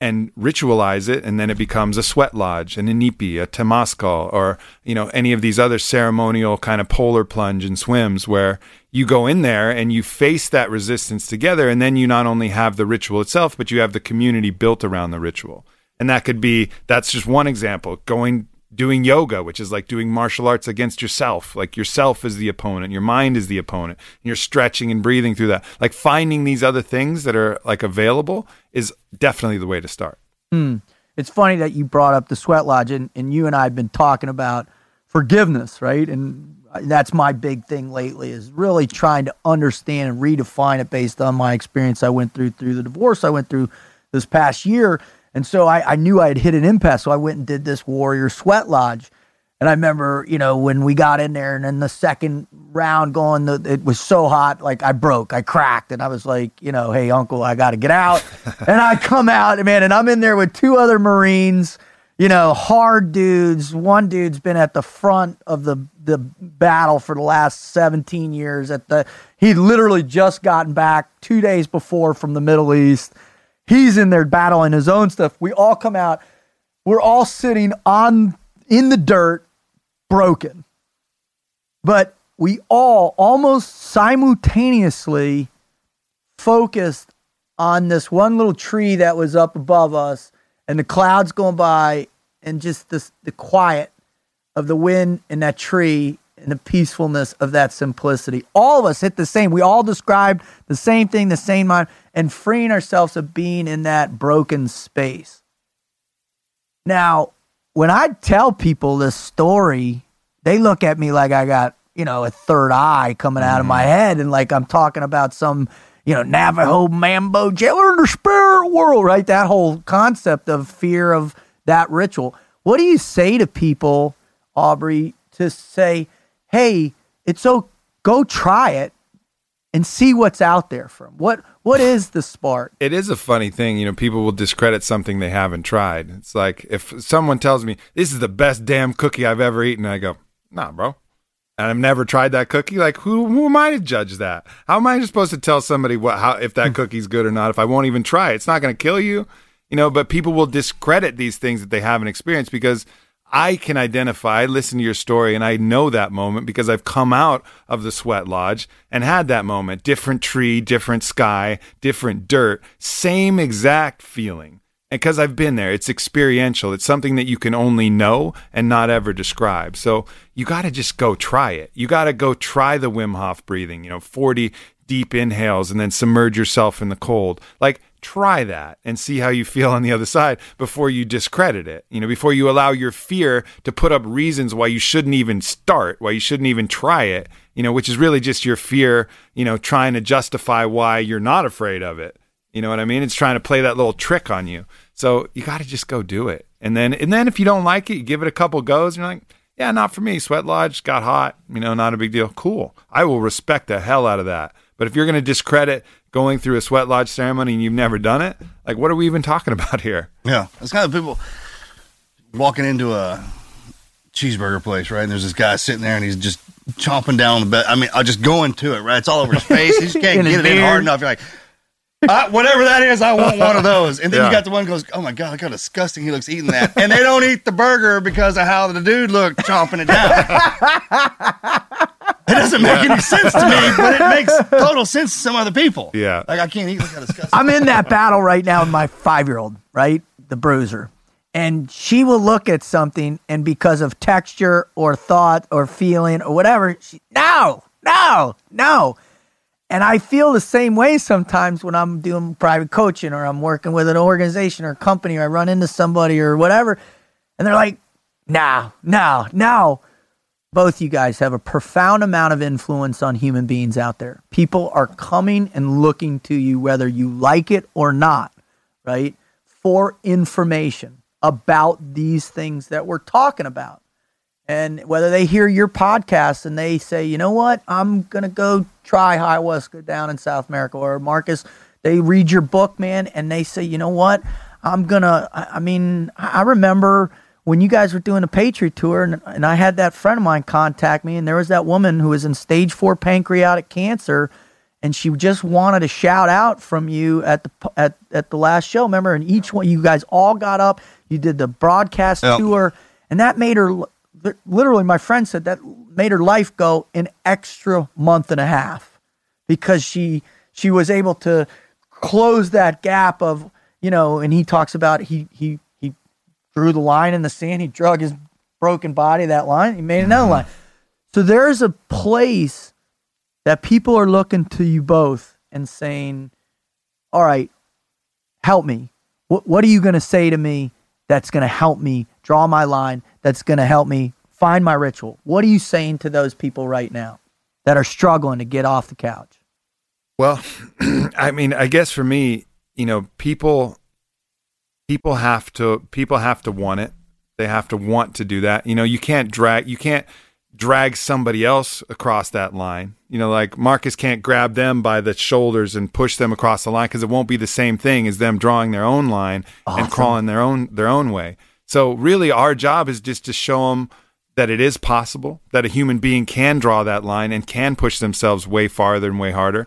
and ritualize it, and then it becomes a sweat lodge, an inipi, a temascal, or you know any of these other ceremonial kind of polar plunge and swims where you go in there and you face that resistance together, and then you not only have the ritual itself, but you have the community built around the ritual. And that could be that's just one example. Going doing yoga, which is like doing martial arts against yourself. Like yourself is the opponent, your mind is the opponent. And you're stretching and breathing through that. Like finding these other things that are like available is definitely the way to start. Hmm. It's funny that you brought up the sweat lodge, and, and you and I have been talking about forgiveness, right? And that's my big thing lately is really trying to understand and redefine it based on my experience I went through through the divorce I went through this past year. And so I, I knew I had hit an impasse, so I went and did this warrior sweat lodge. And I remember, you know, when we got in there and then the second round going, the, it was so hot, like I broke, I cracked, and I was like, you know, hey, uncle, I got to get out. and I come out, man, and I'm in there with two other Marines, you know, hard dudes. One dude's been at the front of the, the battle for the last 17 years. At the He'd literally just gotten back two days before from the Middle East. He's in there battling his own stuff. We all come out. We're all sitting on in the dirt broken. But we all almost simultaneously focused on this one little tree that was up above us and the clouds going by and just this, the quiet of the wind in that tree and the peacefulness of that simplicity. All of us hit the same. We all described the same thing, the same mind, and freeing ourselves of being in that broken space. Now, when I tell people this story, they look at me like I got, you know, a third eye coming out of my mm-hmm. head and like I'm talking about some, you know, Navajo Mambo jailer in the spirit world, right? That whole concept of fear of that ritual. What do you say to people, Aubrey, to say, hey, it's so go try it and see what's out there from what what is the spark? It is a funny thing, you know. People will discredit something they haven't tried. It's like if someone tells me this is the best damn cookie I've ever eaten, I go, "Nah, bro." And I've never tried that cookie. Like, who who am I to judge that? How am I supposed to tell somebody what how if that hmm. cookie's good or not if I won't even try it? It's not going to kill you, you know. But people will discredit these things that they haven't experienced because I can identify, listen to your story, and I know that moment because I've come out of the sweat lodge and had that moment. Different tree, different sky, different dirt, same exact feeling. And because I've been there, it's experiential. It's something that you can only know and not ever describe. So you got to just go try it. You got to go try the Wim Hof breathing, you know, 40 deep inhales and then submerge yourself in the cold. Like, try that and see how you feel on the other side before you discredit it. You know, before you allow your fear to put up reasons why you shouldn't even start, why you shouldn't even try it, you know, which is really just your fear, you know, trying to justify why you're not afraid of it. You know what I mean? It's trying to play that little trick on you. So you got to just go do it. And then, and then if you don't like it, you give it a couple goes and you're like, yeah, not for me. Sweat Lodge got hot, you know, not a big deal. Cool. I will respect the hell out of that. But if you're going to discredit going through a sweat lodge ceremony and you've never done it, like what are we even talking about here? Yeah, it's kind of people walking into a cheeseburger place, right? And there's this guy sitting there, and he's just chomping down the bed. I mean, I just going to it, right? It's all over his face. He just can't get it in hard enough. You're like, uh, whatever that is, I want one of those. And then Yeah. you got the one who goes, oh my god, look how disgusting he looks eating that. And they don't eat the burger because of how the dude looked chomping it down. It doesn't make any sense to me, but it makes total sense to some other people. Yeah. like I can't eat. Look how disgusting. I'm in that battle right now with my five year old, right? The bruiser. And she will look at something and because of texture or thought or feeling or whatever, she, no, no, no. And I feel the same way sometimes when I'm doing private coaching or I'm working with an organization or company or I run into somebody or whatever. And they're like, no, no, no. Both you guys have a profound amount of influence on human beings out there. People are coming and looking to you, whether you like it or not, right? For information about these things that we're talking about. And whether they hear your podcast and they say, you know what, I'm going to go try ayahuasca down in South America, or Marcus, they read your book, man, and they say, you know what, I'm going to, I mean, I remember when you guys were doing a Patriot tour, and, and I had that friend of mine contact me, and there was that woman who was in stage four pancreatic cancer, and she just wanted a shout out from you at the at, at the last show. Remember, and each one you guys all got up, you did the broadcast Yep. tour, and that made her literally. My friend said that made her life go an extra month and a half because she she was able to close that gap of you know. And he talks about he he drew the line in the sand. He drug his broken body that line. He made another line. So there's a place that people are looking to you both and saying, "All right, help me. What what are you going to say to me that's going to help me draw my line? That's going to help me find my ritual? What are you saying to those people right now that are struggling to get off the couch?" Well, I mean, I guess for me, you know, people people have to people have to want it. They have to want to do that. You know, you can't drag you can't drag somebody else across that line. You know, like Marcus can't grab them by the shoulders and push them across the line because it won't be the same thing as them drawing their own line and crawling their own their own way. So really, our job is just to show them that it is possible that a human being can draw that line and can push themselves way farther and way harder.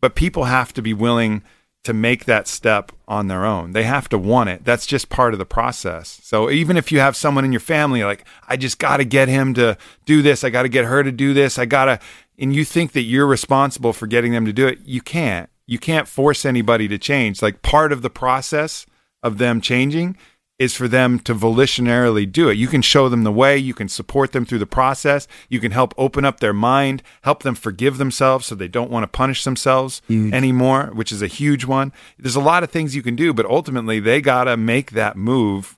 But people have to be willing to make that step on their own. They have to want it. That's just part of the process. So even if you have someone in your family like I just got to get him to do this, I got to get her to do this, I got to and you think that you're responsible for getting them to do it, you can't. You can't force anybody to change. Like part of the process of them changing is for them to volitionarily do it. You can show them the way, you can support them through the process, you can help open up their mind, help them forgive themselves so they don't want to punish themselves Huge. anymore, which is a huge one. There's a lot of things you can do, but ultimately they got to make that move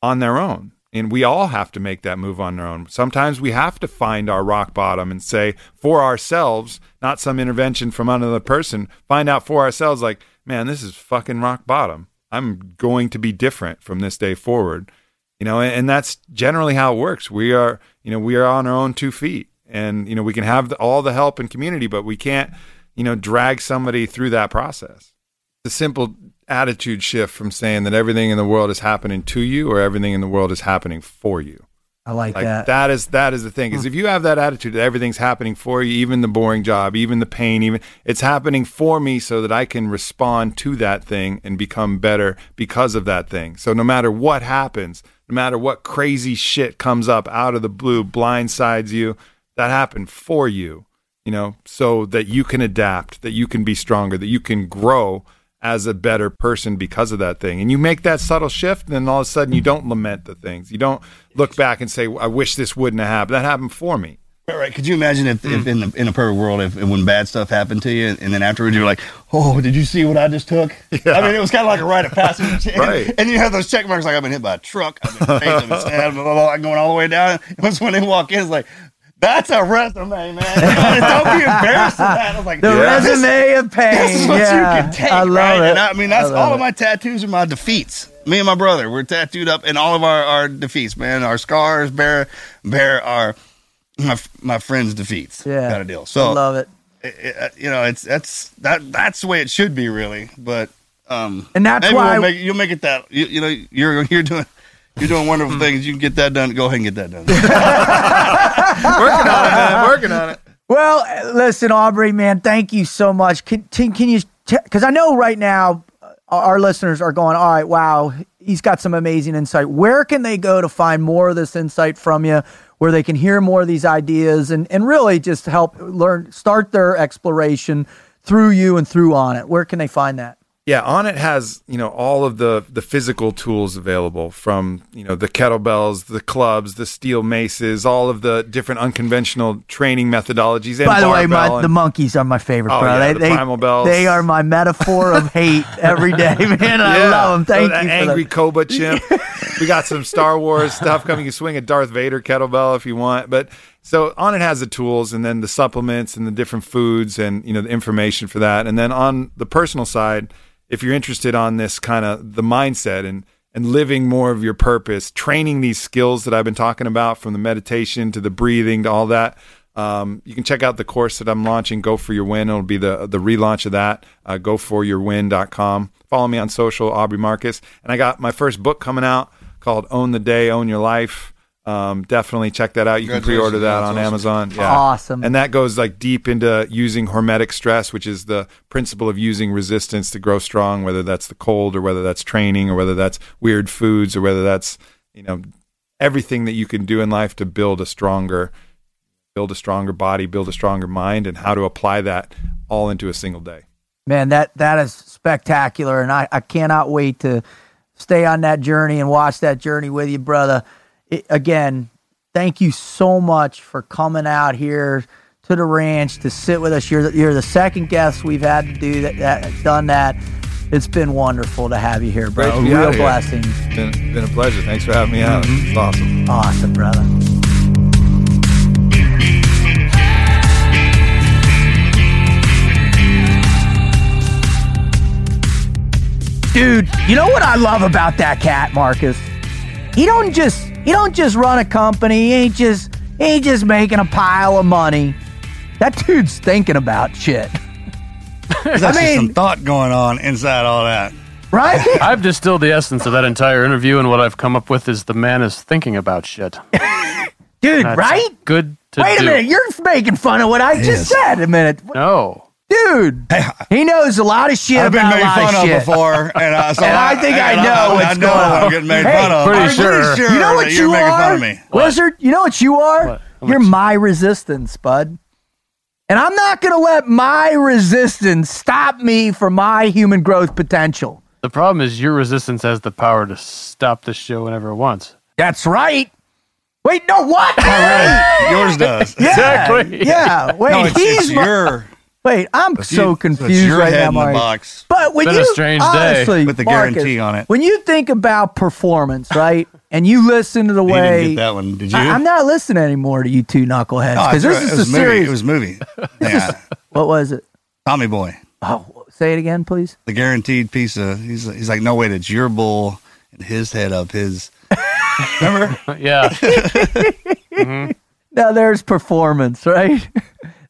on their own. And we all have to make that move on our own. Sometimes we have to find our rock bottom and say for ourselves, not some intervention from another person, find out for ourselves, like, man, this is fucking rock bottom. I'm going to be different from this day forward. You know, and, and that's generally how it works. We are, you know, we are on our own two feet and, you know, we can have the, all the help and community, but we can't, you know, drag somebody through that process. The simple attitude shift from saying that everything in the world is happening to you or everything in the world is happening for you. I like, Like that. that is that is the thing. Is if you have that attitude that everything's happening for you, even the boring job, even the pain, even it's happening for me so that I can respond to that thing and become better because of that thing. So no matter what happens, no matter what crazy shit comes up out of the blue, blindsides you, that happened for you, you know, so that you can adapt, that you can be stronger, that you can grow as a better person because of that thing. And you make that subtle shift, and then all of a sudden you don't lament the things. You don't look back and say, I wish this wouldn't have happened. That happened for me. Right, right. Could you imagine if, if hmm. in the in a perfect world, if, when bad stuff happened to you, and then afterwards you're like, "Oh, did you see what I just took?" I mean, it was kind of like a rite of passage. And, Right. and you have those check marks like I've been hit by a truck, I've been raped, I've been stabbed, blah, blah, blah, going all the way down. And once when they walk in, it's like, "That's a resume, man. Don't be embarrassed of that." I was like, the "This- resume of pain. This is what yeah. you can take, I love right? it. And I, I mean, that's I all of my tattoos are my defeats. Me and my brother, we're tattooed up in all of our, our defeats, man. Our scars bear bear our my my friends' defeats. Yeah. kind of deal. I So love it. it- it- you know, it's that's that that's the way it should be, really. But um, And that's maybe why- we'll make, you'll make it that you, you know you're you're doing. You're doing wonderful things. You can get that done. Go ahead and get that done. Working on it, man. Working on it. Well, listen, Aubrey, man, thank you so much. Can, can, can you, because I know right now uh, our listeners are going, all right, wow, he's got some amazing insight. Where can they go to find more of this insight from you, where they can hear more of these ideas and, and really just help learn, start their exploration through you and through Onnit? Where can they find that? Yeah, Onnit has you know all of the the physical tools available from you know the kettlebells, the clubs, the steel maces, all of the different unconventional training methodologies. And By the way, my, and- the monkeys are my favorite, Oh, bro. yeah, they, the they, primal bells. they are my metaphor of hate every day, man. I Yeah. love them. Thank Oh, that you. for angry. Koba chimp. we got some Star Wars stuff coming. You can swing a Darth Vader kettlebell if you want. But so Onnit has the tools and then the supplements and the different foods and you know the information for that. And then on the personal side, if you're interested on this kind of the mindset and and living more of your purpose, training these skills that I've been talking about from the meditation to the breathing to all that. Um, you can check out the course that I'm launching, Go for Your Win. It'll be the the relaunch of that. Uh, GoForYourWin.com. Follow me on social, Aubrey Marcus. And I got my first book coming out called Own the Day, Own Your Life. Um, definitely check that out. You can pre-order that on That's Amazon. Yeah. Awesome. And that goes like deep into using hormetic stress, which is the principle of using resistance to grow strong, whether that's the cold or whether that's training or whether that's weird foods or whether that's, you know, everything that you can do in life to build a stronger build a stronger body, build a stronger mind and how to apply that all into a single day. Man, that that is spectacular, and I, I cannot wait to stay on that journey and watch that journey with you, brother. It, again, thank you so much for coming out here to the ranch to sit with us. You're the, you're the second guest we've had to do that, that done that. It's been wonderful to have you here, bro. Great to be Real blessing. Been, been a pleasure. Thanks for having me out. Mm-hmm. It's awesome. Awesome, brother. Dude, you know what I love about that cat, Marcus? He don't just he don't just run a company. He ain't just he ain't just making a pile of money. That dude's thinking about shit, There's actually mean- some thought going on inside all that. right? I've distilled the essence of that entire interview, and what I've come up with is the man is thinking about shit. Dude, That's right? Good to Wait a minute, you're making fun of what I just said. A minute, No. Dude. He knows a lot of shit I've been about made a lot fun of of shit. before, and, uh, so And I think I and know I, what's I know going on. I'm getting made Hey, fun of. pretty I'm sure. sure You know what you you're making fun of me. Wizard? You know what you are? What? You're my resistance, bud. And I'm not going to let my resistance stop me from my human growth potential. The problem is your resistance has the power to stop the show whenever it wants. That's right. Wait, no, what? All right. Yours does. Yeah, Exactly. Yeah. Wait, No, it's, he's it's my- your. Wait, I'm it's so you- so it's confused your right head now, in the Mark. box. But when Been a you strange day. honestly, With the Marcus, guarantee on it. when you think about performance, right, and you listen to the You way didn't get that one, did you? I, am not listening anymore to you two knuckleheads oh, No, because it's- this it is was a movie. serious. It was movie. Yeah, what was it? Tommy Boy, Oh, say it again, please. the guaranteed piece of. He's he's like, no wait, it's your bull and his head up his. Remember? yeah. Mm-hmm. Now there's performance, right?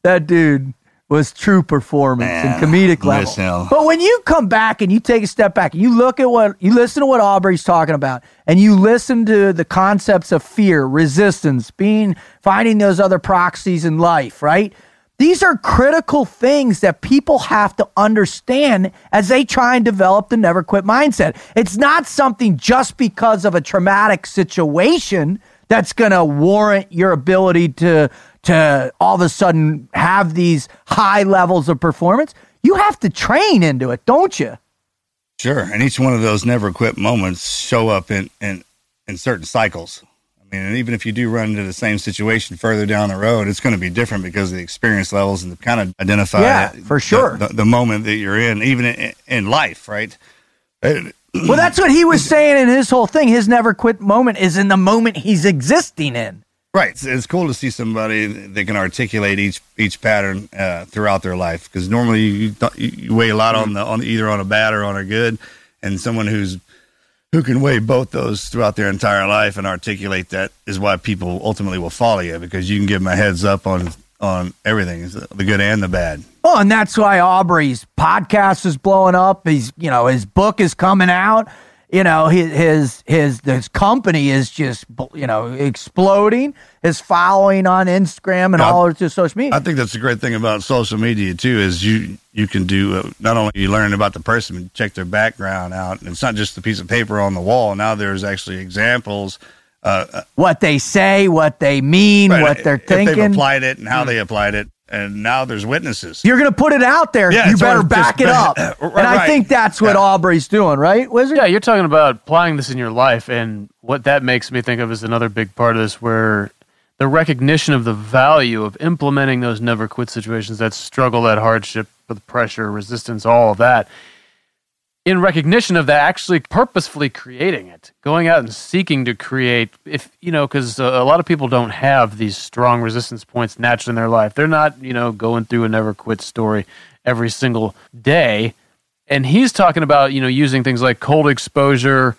that dude was true performance Man, and comedic level. But when you come back and you take a step back and you look at what you listen to what Aubrey's talking about and you listen to the concepts of fear, resistance, being finding those other proxies in life, right? These are critical things that people have to understand as they try and develop the never quit mindset. It's not something just because of a traumatic situation that's going to warrant your ability to to all of a sudden have these high levels of performance. You have to train into it, don't you? Sure, and each one of those never quit moments show up in in in certain cycles. I mean, and even if you do run into the same situation further down the road, it's going to be different because of the experience levels and the kind of identify Yeah, that- for sure. the, the, the moment that you're in, even in, in life, right? Well, that's what he was saying in his whole thing. His never quit moment is in the moment he's existing in. Right. It's, it's cool to see somebody that can articulate each each pattern uh, throughout their life because normally you, you weigh a lot on the on either on a bad or on a good, and someone who's who can weigh both those throughout their entire life and articulate that is why people ultimately will follow you because you can give them a heads up on on everything, the good and the bad. Oh, and that's why Aubrey's podcast is blowing up. He's, you know, his book is coming out. You know, his his his, company is just, you know, exploding. His following on Instagram and Yeah, all of his social media. I think that's the great thing about social media too is you you can do uh, not only you learn about the person but check their background out. And it's not just a piece of paper on the wall. Now there's actually examples. Uh, what they say, what they mean, Right, what they're if they've applied it and how they applied it, and now there's witnesses. You're going to put it out there. Yeah, you it's better always back just it up. ba- and I right. think that's what Yeah. Aubrey's doing, right, Wizard? Yeah, you're talking about applying this in your life, and what that makes me think of is another big part of this, where the recognition of the value of implementing those never quit situations, that struggle, that hardship, the pressure, resistance, all of that. In recognition of that, actually purposefully creating it, going out and seeking to create, if you know, because a lot of people don't have these strong resistance points naturally in their life. They're not, you know, going through a never quit story every single day. And he's talking about you know using things like cold exposure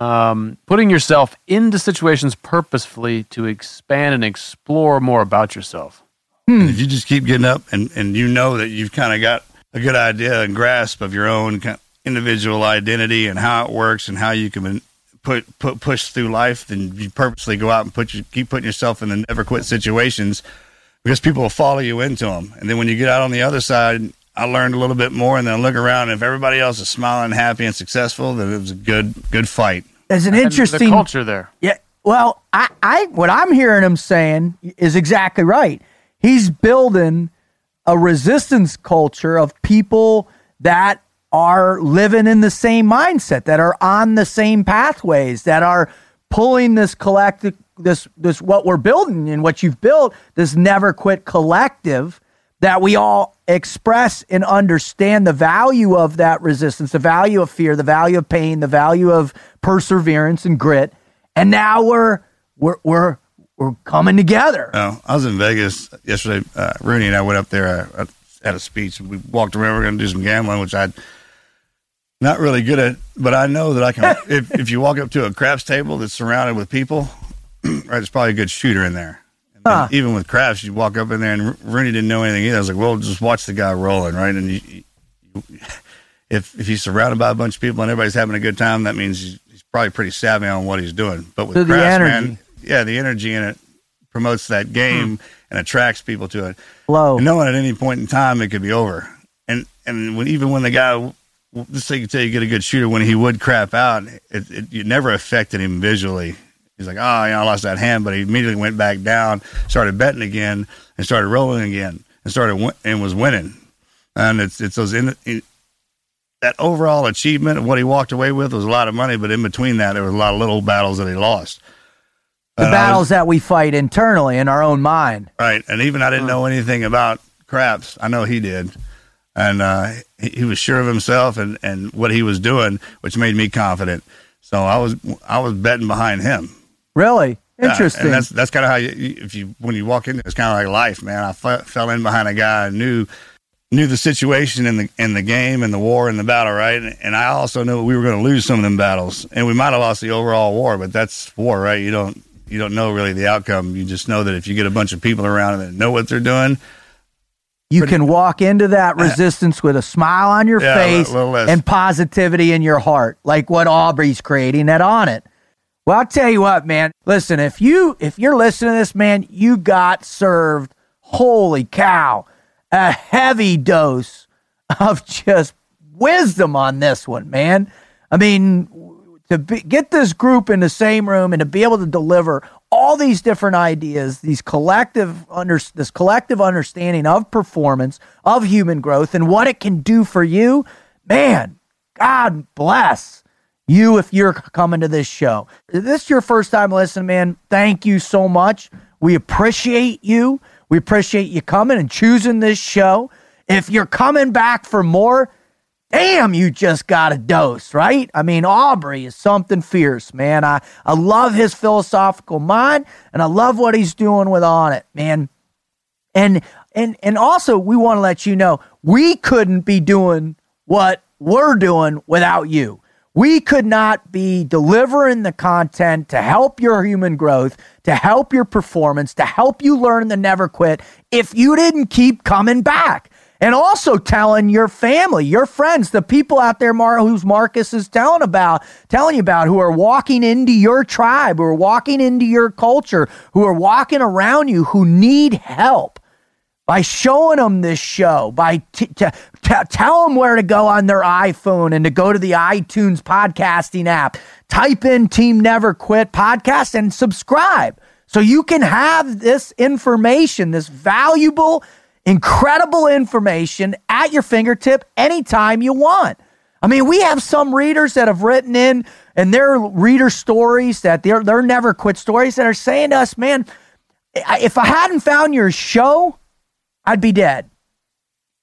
um, putting yourself into situations purposefully to expand and explore more about yourself. And if you just keep getting up and, and you know that you've kind of got a good idea and grasp of your own kind individual identity and how it works and how you can put put push through life, then you purposely go out and put you keep putting yourself in the never quit situations because people will follow you into them. And then when you get out on the other side, I learned a little bit more, and then I look around. And if everybody else is smiling, happy, and successful, then it was a good good fight. There's an And interesting the culture there Yeah. Well, I, I what I'm hearing him saying is exactly right. He's building a resistance culture of people that are living in the same mindset, that are on the same pathways, that are pulling this collective this this what we're building and what you've built, this never quit collective that we all express and understand the value of that resistance, the value of fear, the value of pain, the value of perseverance and grit. And now we're we're we're we're coming together. Oh, I was in Vegas yesterday. Uh, Rooney and I went up there uh, at a speech. We walked around. We are going to do some gambling, which I'd not really good at. But I know that I can. if if you walk up to a craps table that's surrounded with people, right, there's probably a good shooter in there. And Huh. Even with craps, you walk up in there, and Rooney didn't know anything either. I was like, well, just watch the guy rolling, right? And you, you, if if he's surrounded by a bunch of people and everybody's having a good time, that means he's, he's probably pretty savvy on what he's doing. But with So the craps, man, yeah, the energy in it promotes that hmm. game and attracts people to it. Flow. And knowing at any point in time it could be over. and when, even when the guy, just so you tell you get a good shooter, when he would crap out, it, it, it never affected him visually. He's like, oh, you know, I lost that hand, but he immediately went back down, started betting again, and started rolling again, and started win- and was winning. And it's it's those in, in that overall achievement of what he walked away with was a lot of money, but in between that, there was a lot of little battles that he lost. The And I was- battles that we fight internally in our own mind. Right. And even I didn't know anything about craps. I know he did. And uh, he, he was sure of himself and, and what he was doing, which made me confident. So I was I was betting behind him. Really Yeah, interesting. and that's that's kind of how you if you when you walk in, it's kind of like life, man. I fell in behind a guy and knew knew the situation in the in the game and the war and the battle, right? And, and I also knew we were going to lose some of them battles, and we might have lost the overall war, but that's war, right? You don't you don't know really the outcome. You just know that if you get a bunch of people around that know what they're doing, you can walk into that resistance with a smile on your Yeah, face and positivity in your heart, like what Aubrey's creating at Onnit. Well, I'll tell you what, man. Listen, if you if you're listening to this, man, you got served. Holy cow, a heavy dose of just wisdom on this one, man. I mean, to be, get this group in the same room and to be able to deliver all these different ideas, these collective under this collective understanding of performance, of human growth, and what it can do for you, man. God bless you if you're coming to this show. If this is your first time listening, man. Thank you so much. We appreciate you. We appreciate you coming and choosing this show. If you're coming back for more, damn, you just got a dose, right? I mean, Aubrey is something fierce, man. I, I love his philosophical mind and I love what he's doing with Onnit, man. And and and also we want to let you know we couldn't be doing what we're doing without you. We could not be delivering the content to help your human growth, to help your performance, to help you learn to never quit if you didn't keep coming back. And also telling your family, your friends, the people out there Mar- whose Marcus is telling about, telling you about, who are walking into your tribe, who are walking into your culture, who are walking around you, who need help by showing them this show, by t- t- t- tell them where to go on their iPhone and to go to the iTunes podcasting app, type in Team Never Quit podcast and subscribe so you can have this information, this valuable, incredible information at your fingertip anytime you want. I mean, we have some readers that have written in and their reader stories that they're, they're never quit stories that are saying to us, man, if I hadn't found your show, I'd be dead.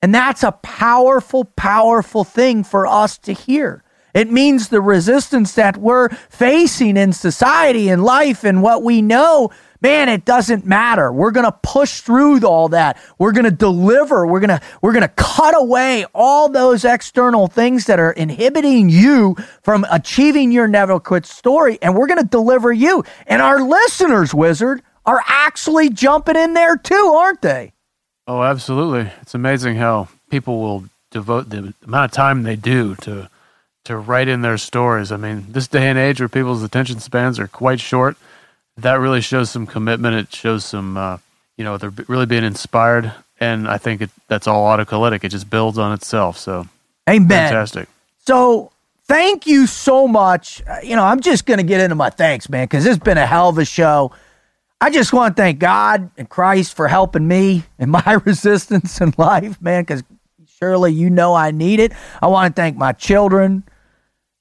And that's a powerful, powerful thing for us to hear. It means the resistance that we're facing in society and life and what we know, man, it doesn't matter. We're going to push through all that. We're going to deliver. We're going to we're going to cut away all those external things that are inhibiting you from achieving your never quit story and we're going to deliver you. And our listeners, wizard, are actually jumping in there too, aren't they? Oh, absolutely. It's amazing how people will devote the amount of time they do to to write in their stories. I mean, this day and age where people's attention spans are quite short, that really shows some commitment. It shows some, uh, you know, they're really being inspired. And I think it, that's all autocatalytic. It just builds on itself. So Amen. fantastic. So thank you so much. Uh, You know, I'm just going to get into my thanks, man, because it's been a hell of a show. I just want to thank God and Christ for helping me in my resistance in life, man, because surely you know I need it. I want to thank my children,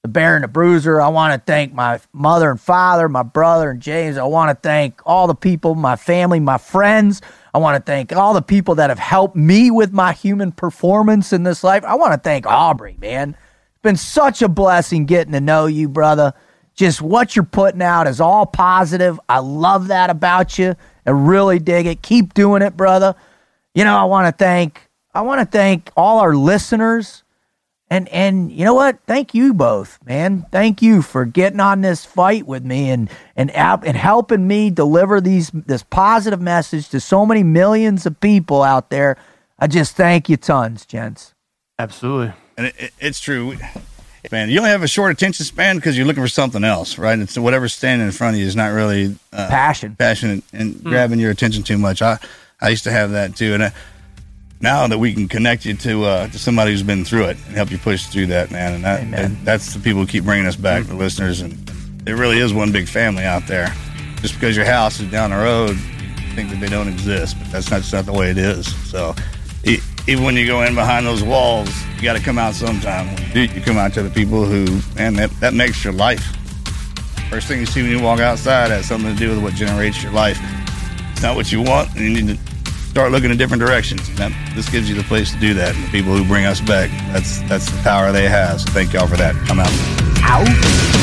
the bear and the bruiser. I want to thank my mother and father, my brother and James. I want to thank all the people, my family, my friends. I want to thank all the people that have helped me with my human performance in this life. I want to thank Aubrey, man. It's been such a blessing getting to know you, brother. Just what you're putting out is all positive. I love that about you. I really dig it. Keep doing it, brother. You know, I want to thank I want to thank all our listeners. And and you know what? Thank you both, man. Thank you for getting on this fight with me and and ap- and helping me deliver these this positive message to so many millions of people out there. I just thank you tons, gents. Absolutely. and it, it, it's true. Man, you only have a short attention span because you're looking for something else, right? And so whatever's standing in front of you is not really uh, Passion. passionate and grabbing your attention too much. I I used to have that too, and I, now that we can connect you to uh, to somebody who's been through it and help you push through that, man. And that, that- that's the people who keep bringing us back, the listeners, and it really is one big family out there. Just because your house is down the road, you think that they don't exist, but that's not, that's not the way it is. So. Even when you go in behind those walls, you got to come out sometime. You do, you come out to the people who, man, that, that makes your life. First thing you see when you walk outside has something to do with what generates your life. It's not what you want, and you need to start looking in different directions. That, this gives you the place to do that. And the people who bring us back, that's that's the power they have. So thank y'all for that. I'm out. Out.